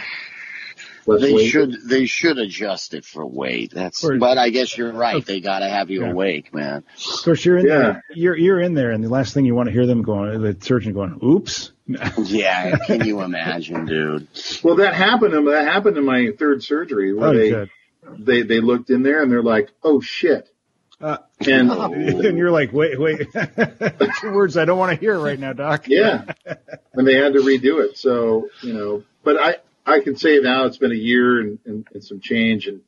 They weight. should they should adjust it for weight. That's but I guess you're right. They got to have you yeah. awake, man. Of course, you're in yeah. there. You're you're in there, and the last thing you want to hear them going, the surgeon going, "Oops." yeah, can you imagine, dude? Well, that happened. To, that happened in my third surgery where oh, they good they they looked in there and they're like, "Oh shit." Uh, and and you're like, wait, wait, two words I don't want to hear right now, doc. Yeah, and they had to redo it. So you know, but I I can say now it's been a year and, and, and some change, and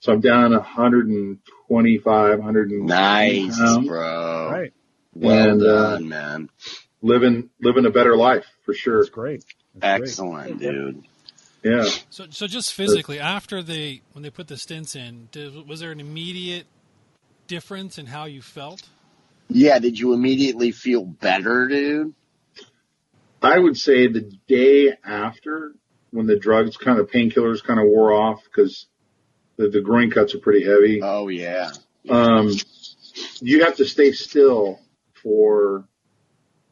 so I'm down 125, 100. Nice, pounds. bro. Right. Well and, uh, done, uh, man. Living living a better life for sure. That's great. That's Excellent, great. dude. Yeah. So, so just physically, after they when they put the stents in, did, was there an immediate difference in how you felt? Yeah. Did you immediately feel better, dude? I would say the day after, when the drugs kind of painkillers kind of wore off because the, the groin cuts are pretty heavy. Oh yeah. Um, you have to stay still for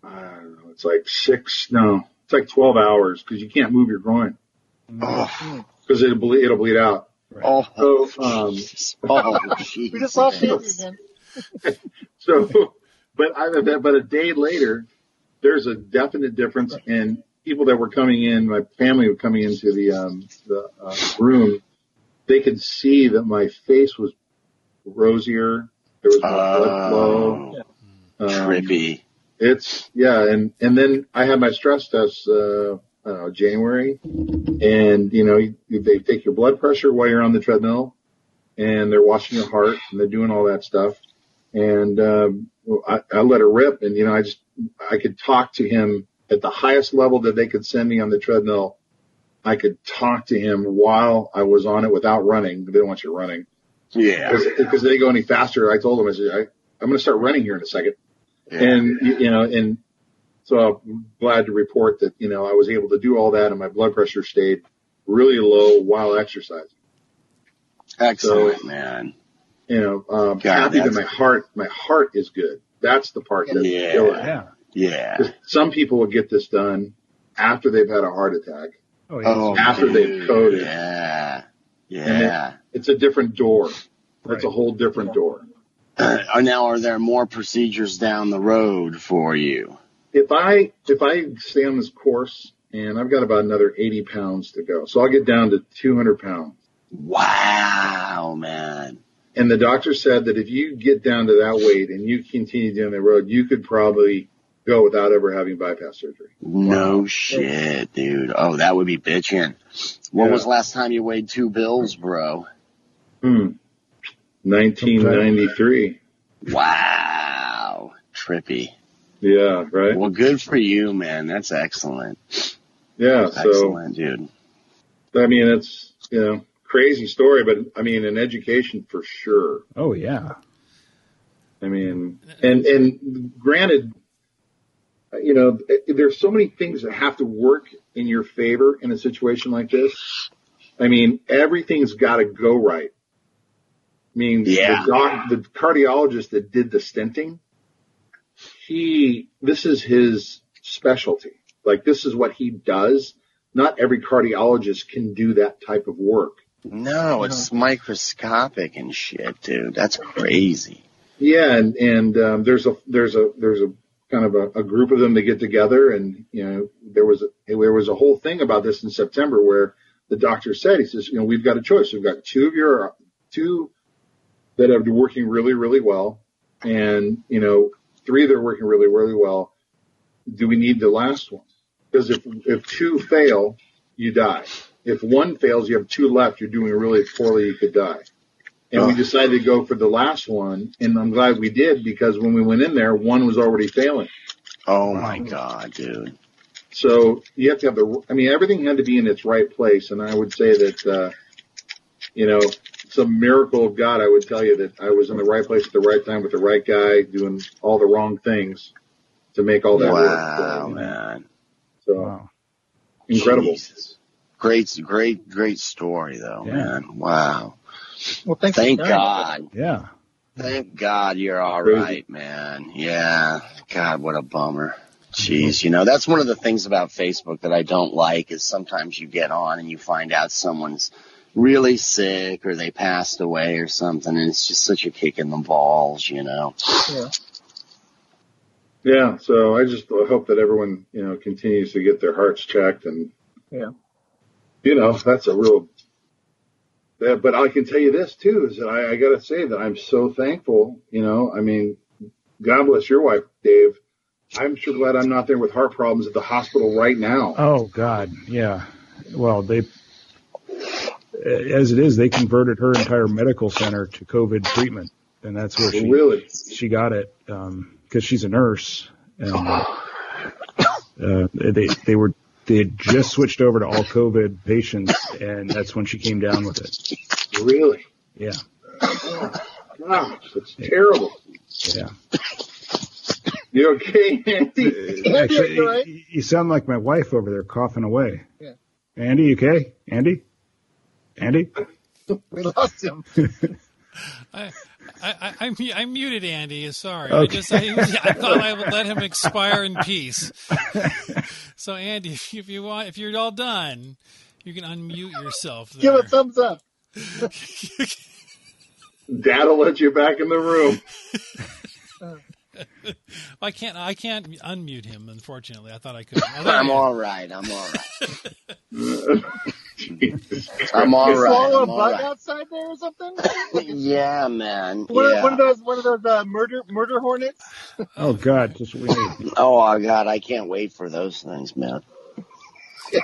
I don't know. It's like six. No, it's like twelve hours because you can't move your groin because oh. it'll bleed. It'll bleed out. Right. Oh, so, um, oh, we just saw again. so, but I but a day later, there's a definite difference in people that were coming in. My family were coming into the um, the uh, room. They could see that my face was rosier. There was more uh, blood flow. Um, trippy. It's yeah, and and then I had my stress test. Uh, I don't know, January, and you know they take your blood pressure while you're on the treadmill, and they're watching your heart and they're doing all that stuff, and um, I, I let it rip, and you know I just I could talk to him at the highest level that they could send me on the treadmill. I could talk to him while I was on it without running. They don't want you running. Yeah. Because they go any faster. I told them, I said, I, I'm going to start running here in a second. Yeah. And, you know, and so I'm glad to report that, you know, I was able to do all that and my blood pressure stayed really low while exercising. Excellent, so, man. You know, um, God, happy that my heart, my heart is good. That's the part that's yeah, killer. Yeah. Yeah. Some people will get this done after they've had a heart attack. Oh, yeah. oh after dude. they've coded. Yeah. Yeah. It, it's a different door. That's right. a whole different door. Uh, now, are there more procedures down the road for you? If I if I stay on this course, and I've got about another 80 pounds to go, so I'll get down to 200 pounds. Wow, man! And the doctor said that if you get down to that weight and you continue down the road, you could probably go without ever having bypass surgery. No wow. shit, dude. Oh, that would be bitching. When yeah. was last time you weighed two bills, bro? Hmm. 1993. Wow. Trippy. Yeah, right. Well, good for you, man. That's excellent. Yeah, That's so excellent, dude. I mean, it's you know crazy story, but I mean, an education for sure. Oh yeah. I mean, and and granted, you know, there's so many things that have to work in your favor in a situation like this. I mean, everything's got to go right. I mean, yeah. the, doc, the cardiologist that did the stenting, he, this is his specialty. Like this is what he does. Not every cardiologist can do that type of work. No, it's microscopic and shit, dude. That's crazy. Yeah, and and um, there's a there's a there's a kind of a, a group of them to get together, and you know there was a, there was a whole thing about this in September where the doctor said he says you know we've got a choice. We've got two of your two that are working really, really well, and you know, three that are working really, really well. Do we need the last one? Because if if two fail, you die. If one fails, you have two left. You're doing really poorly. You could die. And oh. we decided to go for the last one, and I'm glad we did because when we went in there, one was already failing. Oh my god, dude! So you have to have the. I mean, everything had to be in its right place, and I would say that, uh, you know, some miracle of God, I would tell you that I was in the right place at the right time with the right guy doing all the wrong things to make all that wow, work. Wow, man. So wow. incredible. Jesus. Great, great, great story though, yeah. man. Wow. Well, thank God. Yeah. Thank God you're all right, man. Yeah. God, what a bummer. Jeez, you know, that's one of the things about Facebook that I don't like is sometimes you get on and you find out someone's really sick or they passed away or something and it's just such a kick in the balls, you know. Yeah. Yeah, so I just hope that everyone, you know, continues to get their hearts checked and yeah. You know, that's a real yeah, but I can tell you this too, is that I, I gotta say that I'm so thankful, you know, I mean, God bless your wife, Dave. I'm sure glad I'm not there with heart problems at the hospital right now. Oh God, yeah. Well, they as it is, they converted her entire medical center to COVID treatment, and that's where she really she got it because um, she's a nurse, and uh, they they were they had just switched over to all COVID patients, and that's when she came down with it. Really? Yeah. Gosh, it's terrible. Yeah. You okay, Andy? Actually, right? you sound like my wife over there coughing away. Yeah. Andy, you okay? Andy? Andy? we lost him. I, I, I, I, muted Andy. Sorry. Okay. I just I, I, thought I would let him expire in peace. so Andy, if, if you want, if you're all done, you can unmute yourself. There. Give a thumbs up. Dad'll let you back in the room. I can't. I can't unmute him. Unfortunately, I thought I could. I am all right. I'm all right. I'm all right. Saw a bug right. outside there or something? yeah, man. One, yeah. Of, one of those. One of those uh, murder murder hornets. oh God, just wait. Oh God, I can't wait for those things, man. Yeah.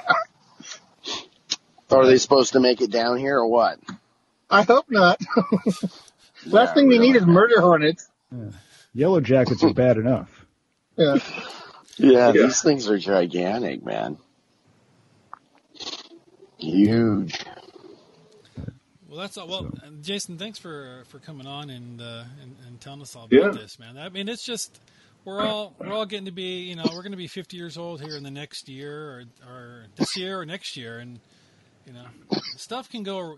Are they supposed to make it down here or what? I hope not. Last yeah, thing we need is murder hornets. Yeah. Yellow jackets are bad enough. Yeah. yeah. Yeah, these things are gigantic, man. Huge. Well, that's all. Well. Jason, thanks for for coming on and uh, and, and telling us all about yeah. this, man. I mean, it's just we're all we're all getting to be, you know, we're going to be 50 years old here in the next year, or or this year or next year, and you know, stuff can go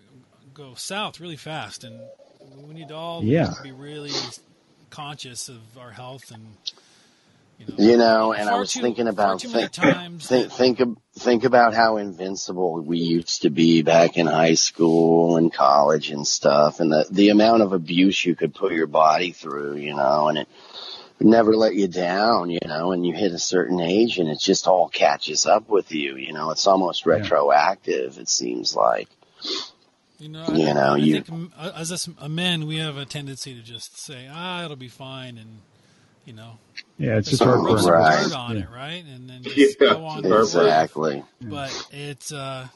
go south really fast, and we need to all yeah. be really conscious of our health and you know, you know and I was too, thinking about think, think, think think about how invincible we used to be back in high school and college and stuff, and the the amount of abuse you could put your body through, you know, and it never let you down, you know, and you hit a certain age and it just all catches up with you, you know, it's almost retroactive, it seems like. You know, I, know, I you, think as a, men, we have a tendency to just say, "Ah, it'll be fine," and you know, yeah, it's just hard rub right. dirt on yeah. it, right, and then just yeah, go on. Exactly. But it's uh,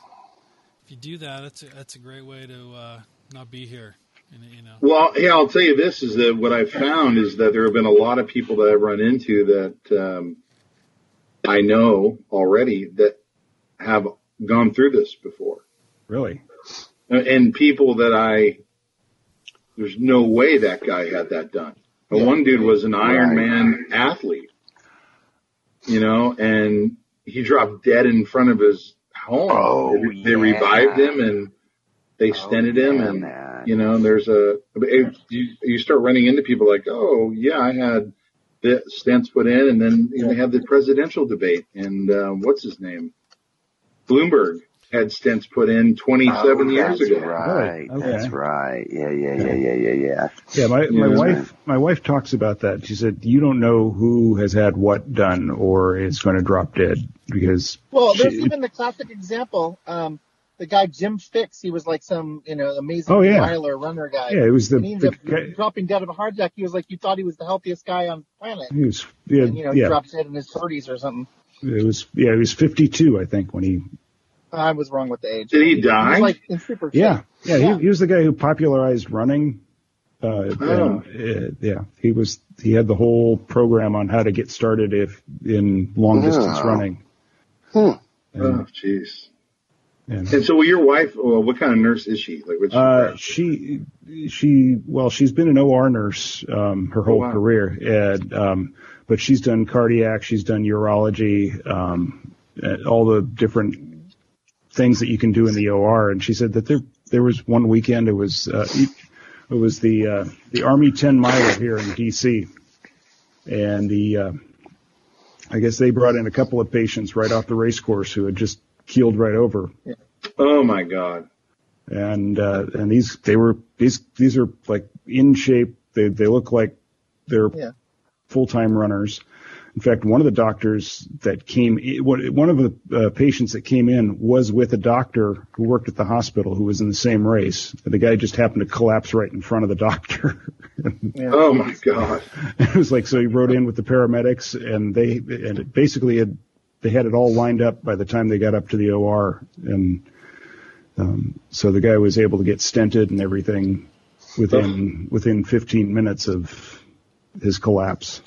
if you do that, that's a, that's a great way to uh, not be here. You know. Well, yeah, I'll tell you this is that what I've found is that there have been a lot of people that I've run into that um, I know already that have gone through this before. Really? And people that I, there's no way that guy had that done. But one dude was an Ironman athlete, you know, and he dropped dead in front of his home. Oh, they, they revived him and they stented oh, him, and man. you know, there's a you, you start running into people like, oh yeah, I had the stents put in, and then you know, they had the presidential debate, and uh, what's his name, Bloomberg had stents put in 27 oh, years ago. Right. Okay. That's right. Yeah, yeah, yeah, yeah, yeah, yeah. Yeah, my, my yeah, wife, my wife talks about that. She said, you don't know who has had what done or is going to drop dead because. Well, there's she, even the classic example. Um, the guy Jim Fixx, he was like some, you know, amazing oh, yeah. miler runner guy. Yeah, it was the, and he the guy, dropping dead of a heart attack. He was like, you thought he was the healthiest guy on the planet. He was, yeah, and, you know, he yeah. dropped dead in his 30s or something. It was, yeah, he was 52, I think, when he I was wrong with the age. Did he die? He like in super yeah, yeah, yeah. He, he, was the guy who popularized running. Uh, oh. and, uh, yeah, he was. He had the whole program on how to get started if in long distance oh. running. Hmm. oh, jeez. And, and, so, your wife, well, what kind of nurse is she? Like, uh, she, she, well, she's been an OR nurse um, her whole oh, wow. career, and um, but she's done cardiac, she's done urology, um, all the different things that you can do in the OR. And she said that there there was one weekend it was uh, it was the uh, the Army 10 miler here in DC, and the uh, I guess they brought in a couple of patients right off the race course who had just keeled right over. Oh my God! And uh, and these they were these these are like in shape. They they look like they're yeah. full time runners in fact, one of the doctors that came, one of the uh, patients that came in was with a doctor who worked at the hospital who was in the same race. The guy just happened to collapse right in front of the doctor. yeah. Oh my God. It was like, so he rode in with the paramedics and they, and it basically had, they had it all lined up by the time they got up to the OR. And, um, so the guy was able to get stented and everything within, within 15 minutes of his collapse.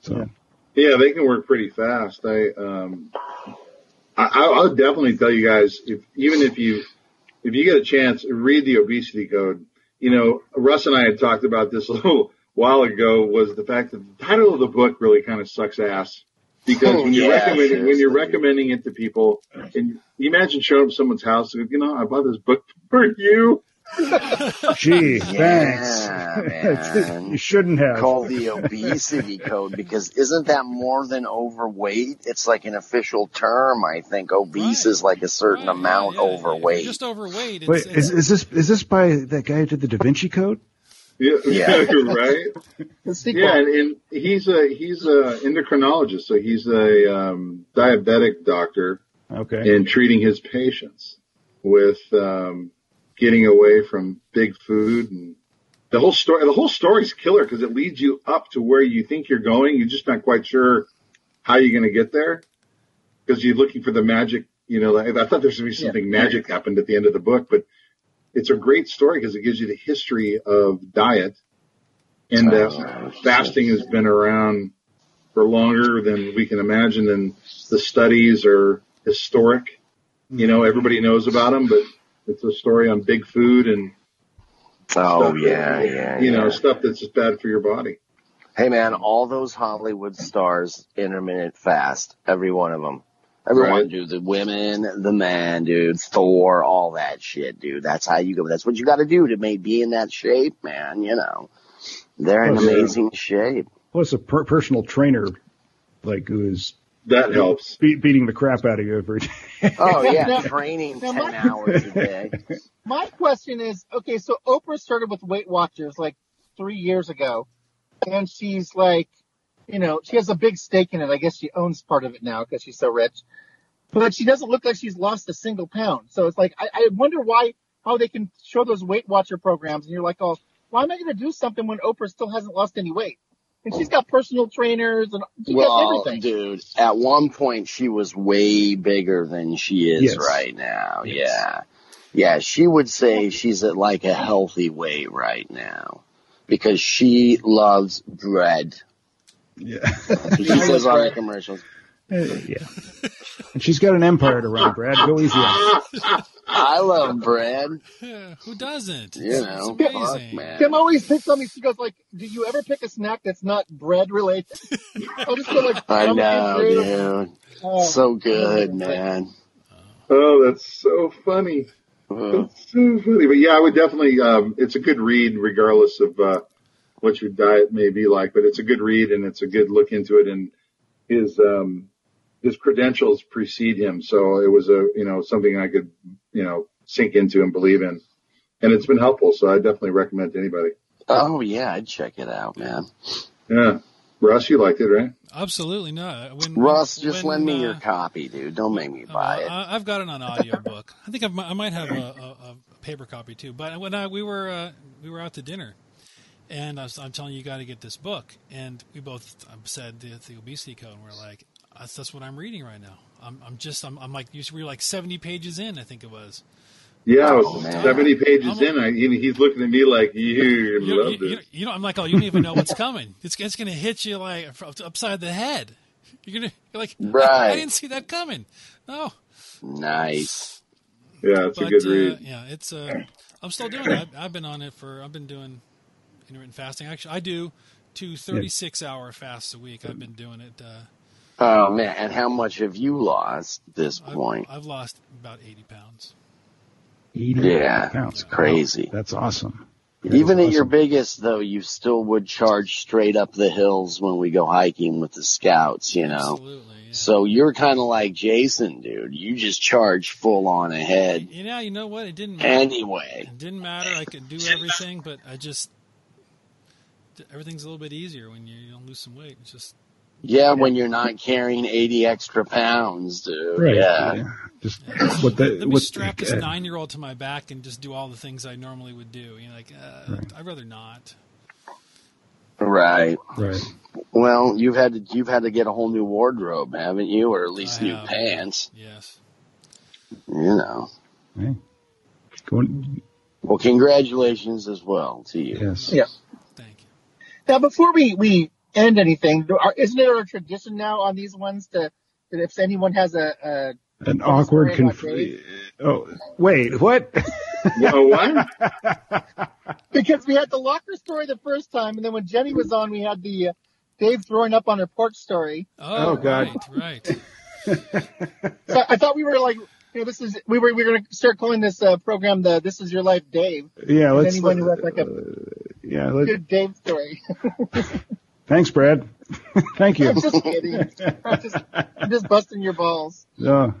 So. Yeah. Yeah, they can work pretty fast. I um, I, I'll definitely tell you guys, if, even if you, if you get a chance, read the obesity code. You know, Russ and I had talked about this a little while ago was the fact that the title of the book really kind of sucks ass because when you're yeah, recommending when you're recommending it to people, and you imagine showing up someone's house, and, you know, I bought this book for you. Gee, thanks. you shouldn't have. Called the obesity code because isn't that more than overweight? It's like an official term. I think obese right. is like a certain right. amount yeah, yeah, overweight. Just overweight. It's, Wait, it's, is, is this is this by that guy who did the Da Vinci Code? Yeah, yeah. right. yeah, and, and, he's a he's a endocrinologist, so he's a um, diabetic doctor. Okay. And treating his patients with um, getting away from big food and the whole story. The whole story's killer because it leads you up to where you think you're going. You're just not quite sure how you're going to get there because you're looking for the magic. You know, I thought there's going to be something yeah. magic happened at the end of the book, but it's a great story because it gives you the history of diet and uh, fasting has been around for longer than we can imagine and the studies are historic. You know, everybody knows about them, but it's a story on big food and oh yeah, that, yeah, you yeah. know, stuff that's just bad for your body. Hey man, all those Hollywood stars intermittent fast, every one of them. Everyone, right. dude, the women, the man, dude, Thor, all that shit, dude. That's how you go. That's what you got to do to make be in that shape, man. You know, they're in uh, amazing shape. Plus, a per- personal trainer, like who is that helps be- beating the crap out of you every day. oh yeah, now, training now ten my, hours a day. My question is, okay, so Oprah started with Weight Watchers like three years ago, and she's like you know, she has a big stake in it. I guess she owns part of it now because she's so rich. But she doesn't look like she's lost a single pound. So it's like I, I wonder why how they can show those Weight Watcher programs and you're like, oh, why am I going to do something when Oprah still hasn't lost any weight? And she's got personal trainers and she well, everything. dude, at one point she was way bigger than she is yes. right now. Yes. Yeah. Yeah, she would say she's at like a healthy weight right now because she loves bread. Yeah. she says on the commercials. Uh, yeah. And she's got an empire to run, Brad. Go easy on I love bread. Yeah, who doesn't? You know, Kim, fuck, man. Kim always picks on me. She goes like, "Do you ever pick a snack that's not bread related?" I'll just go like, "I know, dude. Oh, so good, man." Oh, that's so funny. Uh, that's so funny. But yeah, I would definitely. Um, it's a good read, regardless of uh, what your diet may be like, but it's a good read and it's a good look into it. And his, um, his credentials precede him. So it was a, you know, something I could, you know, sink into and believe in. And it's been helpful. So I definitely recommend to anybody. Oh yeah, I'd check it out, man. Yeah. Russ, you liked it, right? Absolutely not. When, Russ, just when, lend me uh, your copy, dude. Don't make me buy uh, it. I've got it on audiobook. I think I've, i might have a, a, a, paper copy too. But when I, we were uh, we were out to dinner, and I was, I'm telling you, you got to get this book. And we both said the, the obesity code, and we're like, that's, that's what I'm reading right now. I'm, I'm just, I'm, I'm like, you were like 70 pages in, I think it was. Yeah, I was oh, 70 pages I'm, in. I, he's looking at me like, you, you love you, this. You, you know, I'm like, oh, you don't even know what's coming. It's, it's going to hit you like upside the head. You're gonna, you're like, right. I didn't see that coming. No. Nice. Yeah, it's but, a good read. Uh, yeah, it's. Uh, I'm still doing it. I've been on it for. I've been doing intermittent fasting. Actually, I do two 36 hour fasts a week. I've been doing it. Uh, oh man! And how much have you lost this I've, point? I've lost about 80 pounds. 80 yeah, pounds. crazy. That's awesome. Even at your biggest, though, you still would charge straight up the hills when we go hiking with the scouts, you know? Absolutely. Yeah. So you're kind of like Jason, dude. You just charge full on ahead. You know, you know what? It didn't matter. Anyway. It didn't matter. I could do everything, but I just, everything's a little bit easier when you, you know, lose some weight. It's just yeah, when you're not carrying 80 extra pounds, dude. Right. Yeah. yeah. Just what the let me strap this nine year old to my back and just do all the things I normally would do. You know, like uh, right. I'd rather not. Right. Right. Well, you've had to you've had to get a whole new wardrobe, haven't you, or at least I new have. pants? Yes. You know. Hey. Going. Well, congratulations as well to you. Yes. Yeah. Thank you. Now, before we, we end anything, isn't it our tradition now on these ones to, that if anyone has a, a An awkward conf- Oh, wait, what? Well, what? because we had the locker story the first time, and then when Jenny was on, we had the uh, Dave throwing up on her porch story. Oh, Oh, God. right, right. So I thought we were like, you know, this is we were we were going to start calling this uh, program the "This Is Your Life, Dave." yeah, And let's. anyone who has like a uh, yeah, let good Dave story. thanks, Brad. Thank you. I'm just kidding. I'm just, I'm just busting your balls. Yeah.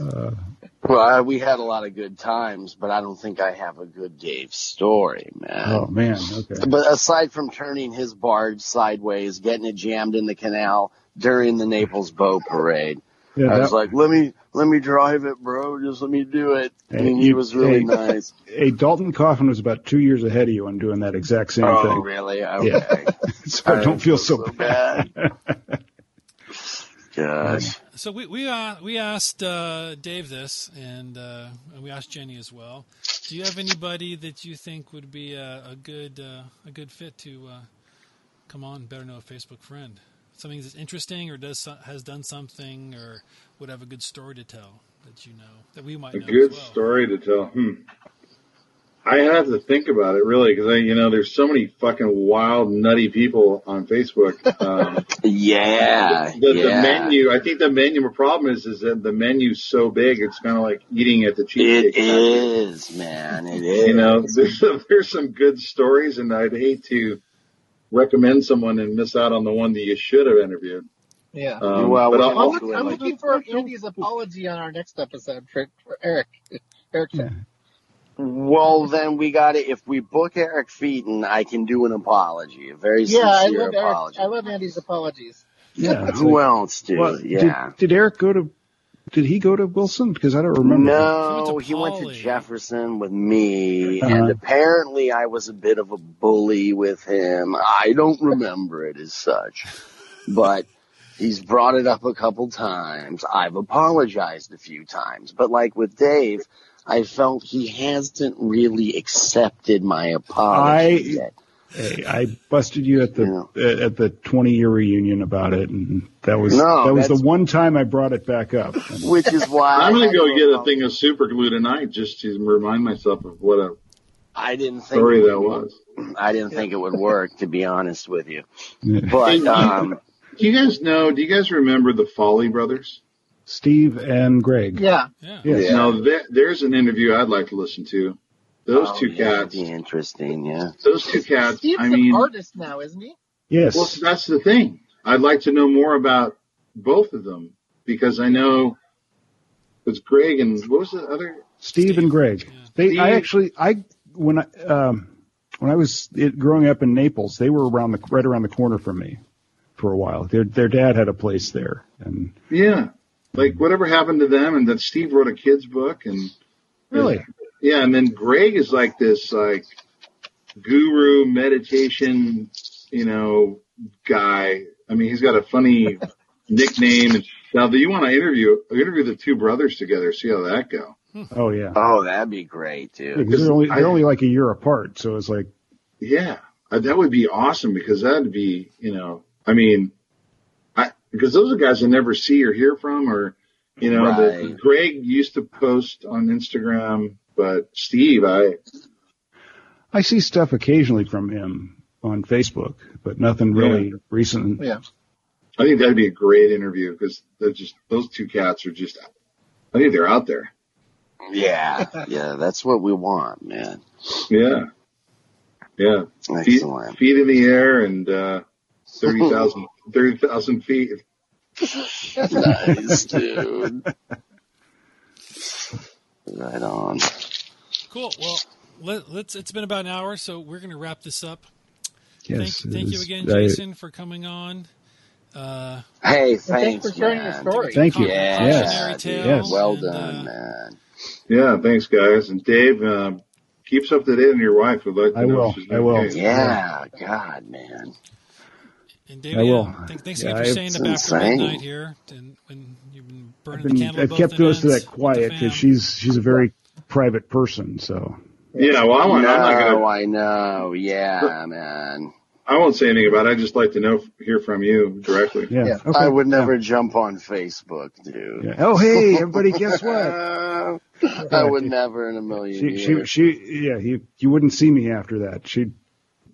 uh, Well, we had a lot of good times, but I don't think I have a good Dave story, man. oh man, okay. But aside from turning his barge sideways, getting it jammed in the canal during the Naples Boat Parade, Yeah, I was like, "Let me, let me drive it, bro. Just let me do it." Hey, and he was really hey. nice. hey, Dalton Coffin was about two years ahead of you on doing that exact same oh, thing. Oh, really? Okay. So I don't feel so, bad. Gosh. So we we uh, we asked uh, Dave this, and uh, we asked Jenny as well. Do you have anybody that you think would be a, a good uh, a good fit to uh, come on? Better know a Facebook friend. Something that's interesting, or does has done something, or would have a good story to tell that you know that we might A know good as well. story to tell. Hmm. I have to think about it really because I, you know, there's so many fucking wild, nutty people on Facebook. Um, Yeah. the, the yeah. menu, I think the menu. The problem is, is that the menu's so big, it's kind of like eating at the It cheesecake. Factory. is, man. It is. You know, there's there's some good stories, and I'd hate to recommend someone and miss out on the one that you should have interviewed. Yeah. Um, Well, but I'll, I'm, I'll look, I'm like- looking for Andy's apology on our next episode for, for Eric. Eric. Yeah. Well, then we got it. if we book Eric Featon, I can do an apology, a very Yeah, I sincere love Eric. I love Andy's apologies. Yeah. it's Who like- else, dude? well, yeah. Did, did Eric go to? Did he go to Wilson? Because I don't remember. No, He he went went to to Jefferson with me, Uh-huh. and apparently I was a bit of a bully with him. I don't remember it as such, but he's brought it up a couple times. I've apologized a few times, but like with Dave, I felt he hasn't really accepted my apology I- yet. Hey, I busted you at the at the 20 year reunion about it, and that was No, that was the one time I brought it back up. Which is why I'm gonna go get a apologize. thing of super glue tonight just to remind myself of what a I didn't think story that was. I didn't think it would work, to be honest with you. Yeah. But um, Do you guys know? Do you guys remember the Foley brothers? Steve and Greg. Yeah. Yeah. Yes. Yeah. Now there, there's an interview I'd like to listen to. Those oh, two yeah, cats. be interesting. Yeah. Those two cats. Steve's I mean, an artist now, isn't he? Yes. well, that's the thing. I'd like to know more about both of them because I know it's Greg and what was the other? Steve and Greg. Yeah. They, I actually, I when I um, when I was it, growing up in Naples, they were around the right around the corner from me for a while. Their their dad had a place there, and Yeah, like whatever happened to them? And that Steve wrote a kids book and really, Yeah, and then Greg is like this like guru meditation, you know, guy. I mean, he's got a funny nickname. And now, do you want to interview interview the two brothers together? See how that go? oh yeah, Oh, that'd be great, dude. because they're only I- they're only like a year apart, so it's like Yeah, uh, that would be awesome because that'd be, you know, I mean, I because those are guys I never see or hear from, or you know, the, Right. Greg used to post on Instagram, but Steve, I I see stuff occasionally from him on Facebook, but nothing really recent. Yeah. I think that'd be a great interview because they're just those two cats are just, I think they're out there. Yeah, yeah, that's what we want, man. Yeah, yeah, feet, Excellent. feet in the air and uh, 30,000 30,000 feet. nice, dude. Right on. Cool. Well, let, let's. It's been about an hour, so we're going to wrap this up. Yes, thank, thank it you is- again, I- Jason, for coming on. Uh, Hey, thanks thanks, for sharing your story. Thank you. Yeah, Cautionary dude. Yes. Well and, done, uh, man. Yeah, thanks guys. And Dave, uh, keeps up to date on your wife. Would like to I know will. if she's I will. okay. Yeah, God, man. And Dave, I will. yeah, thank, thanks Yeah, again for I've- staying up after insane. midnight here, and when you've been burning I've, the candle. I've kept most of that quiet because she's she's a very private person. So Yeah, well, I want, no, I'm not gonna. I know. Yeah, man. I won't say anything about it. I'd just like to know, hear from you directly. Yeah. Yeah. Okay. I would never Yeah. jump on Facebook, dude. Yeah. Oh, hey, everybody, guess what? Uh, I would never in a million She, she, she, yeah, you, you wouldn't see me after that. She'd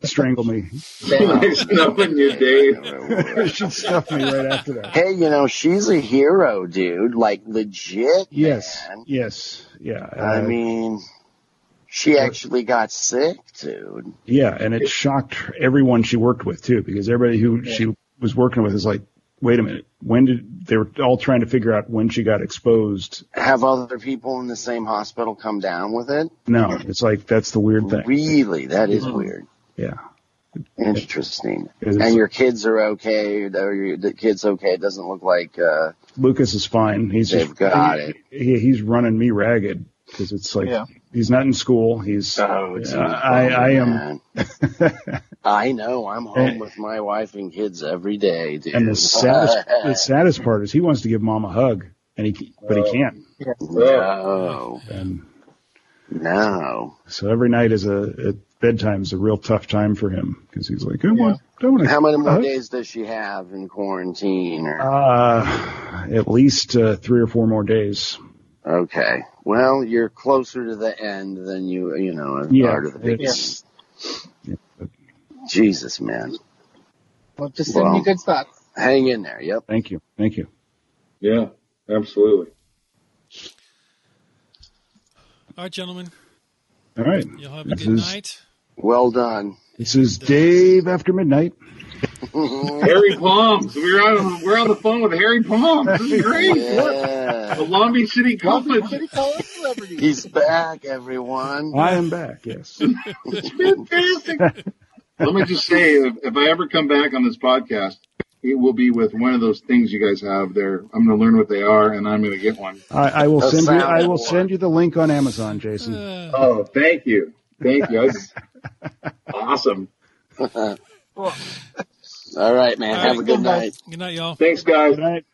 strangle me. nice knowing you, Dave. Never would. She'd stuff me right after that. Hey, you know, she's a hero, dude. Like legit. Yes, man. yes, yeah. I uh, mean, she actually got sick, dude. yeah, and it shocked everyone she worked with too, because everybody who she was working with is like, wait a minute, when did they were all trying to figure out when she got exposed? Have other people in the same hospital come down with it? No, it's like that's the weird thing. Really? That is Mhm. weird. Yeah, Interesting. And your kids are okay. Or your, the kid's okay. It doesn't look like uh, Lucas is fine. He's They've just, got he- it. He, he's running me ragged because it's like Yeah. he's not in school. He's oh, it's Uh, I- I am- I know. I'm home And- with my wife and kids every day, dude. and the saddest the saddest part is he wants to give mom a hug and he but he can't. no, And no. so every night is a at bedtime is a real tough time for him because he's like I want I want to How many more Uh-huh. days does she have in quarantine? Or Uh, at least uh, three or four more days. okay, well, you're closer to the end than you, you know, Yeah, are to the beginning. it's- Jesus, man, Well, just send Well. me good thoughts. hang in there. Yep. Thank you, thank you. Yeah, absolutely. All right, gentlemen. All right, You'll have a This good is- night. Well done. this is Dave after midnight. Harry Palms. We're on we're on the phone with Harry Palms. This is great. Yeah. The Long Beach City Long College. City College celebrity. He's back, everyone. I am back. Yes. Fantastic. Let me just say, if, if I ever come back on this podcast, it will be with one of those things you guys have there. I'm going to learn what they are, and I'm going to get one. I, I will The send you. I will soundboard. send you the link on Amazon, Jason. Uh, Oh, thank you, thank you. That's awesome. All right, man. All Have right. a good Good night. night. good night, y'all. Thanks, guys. Good night.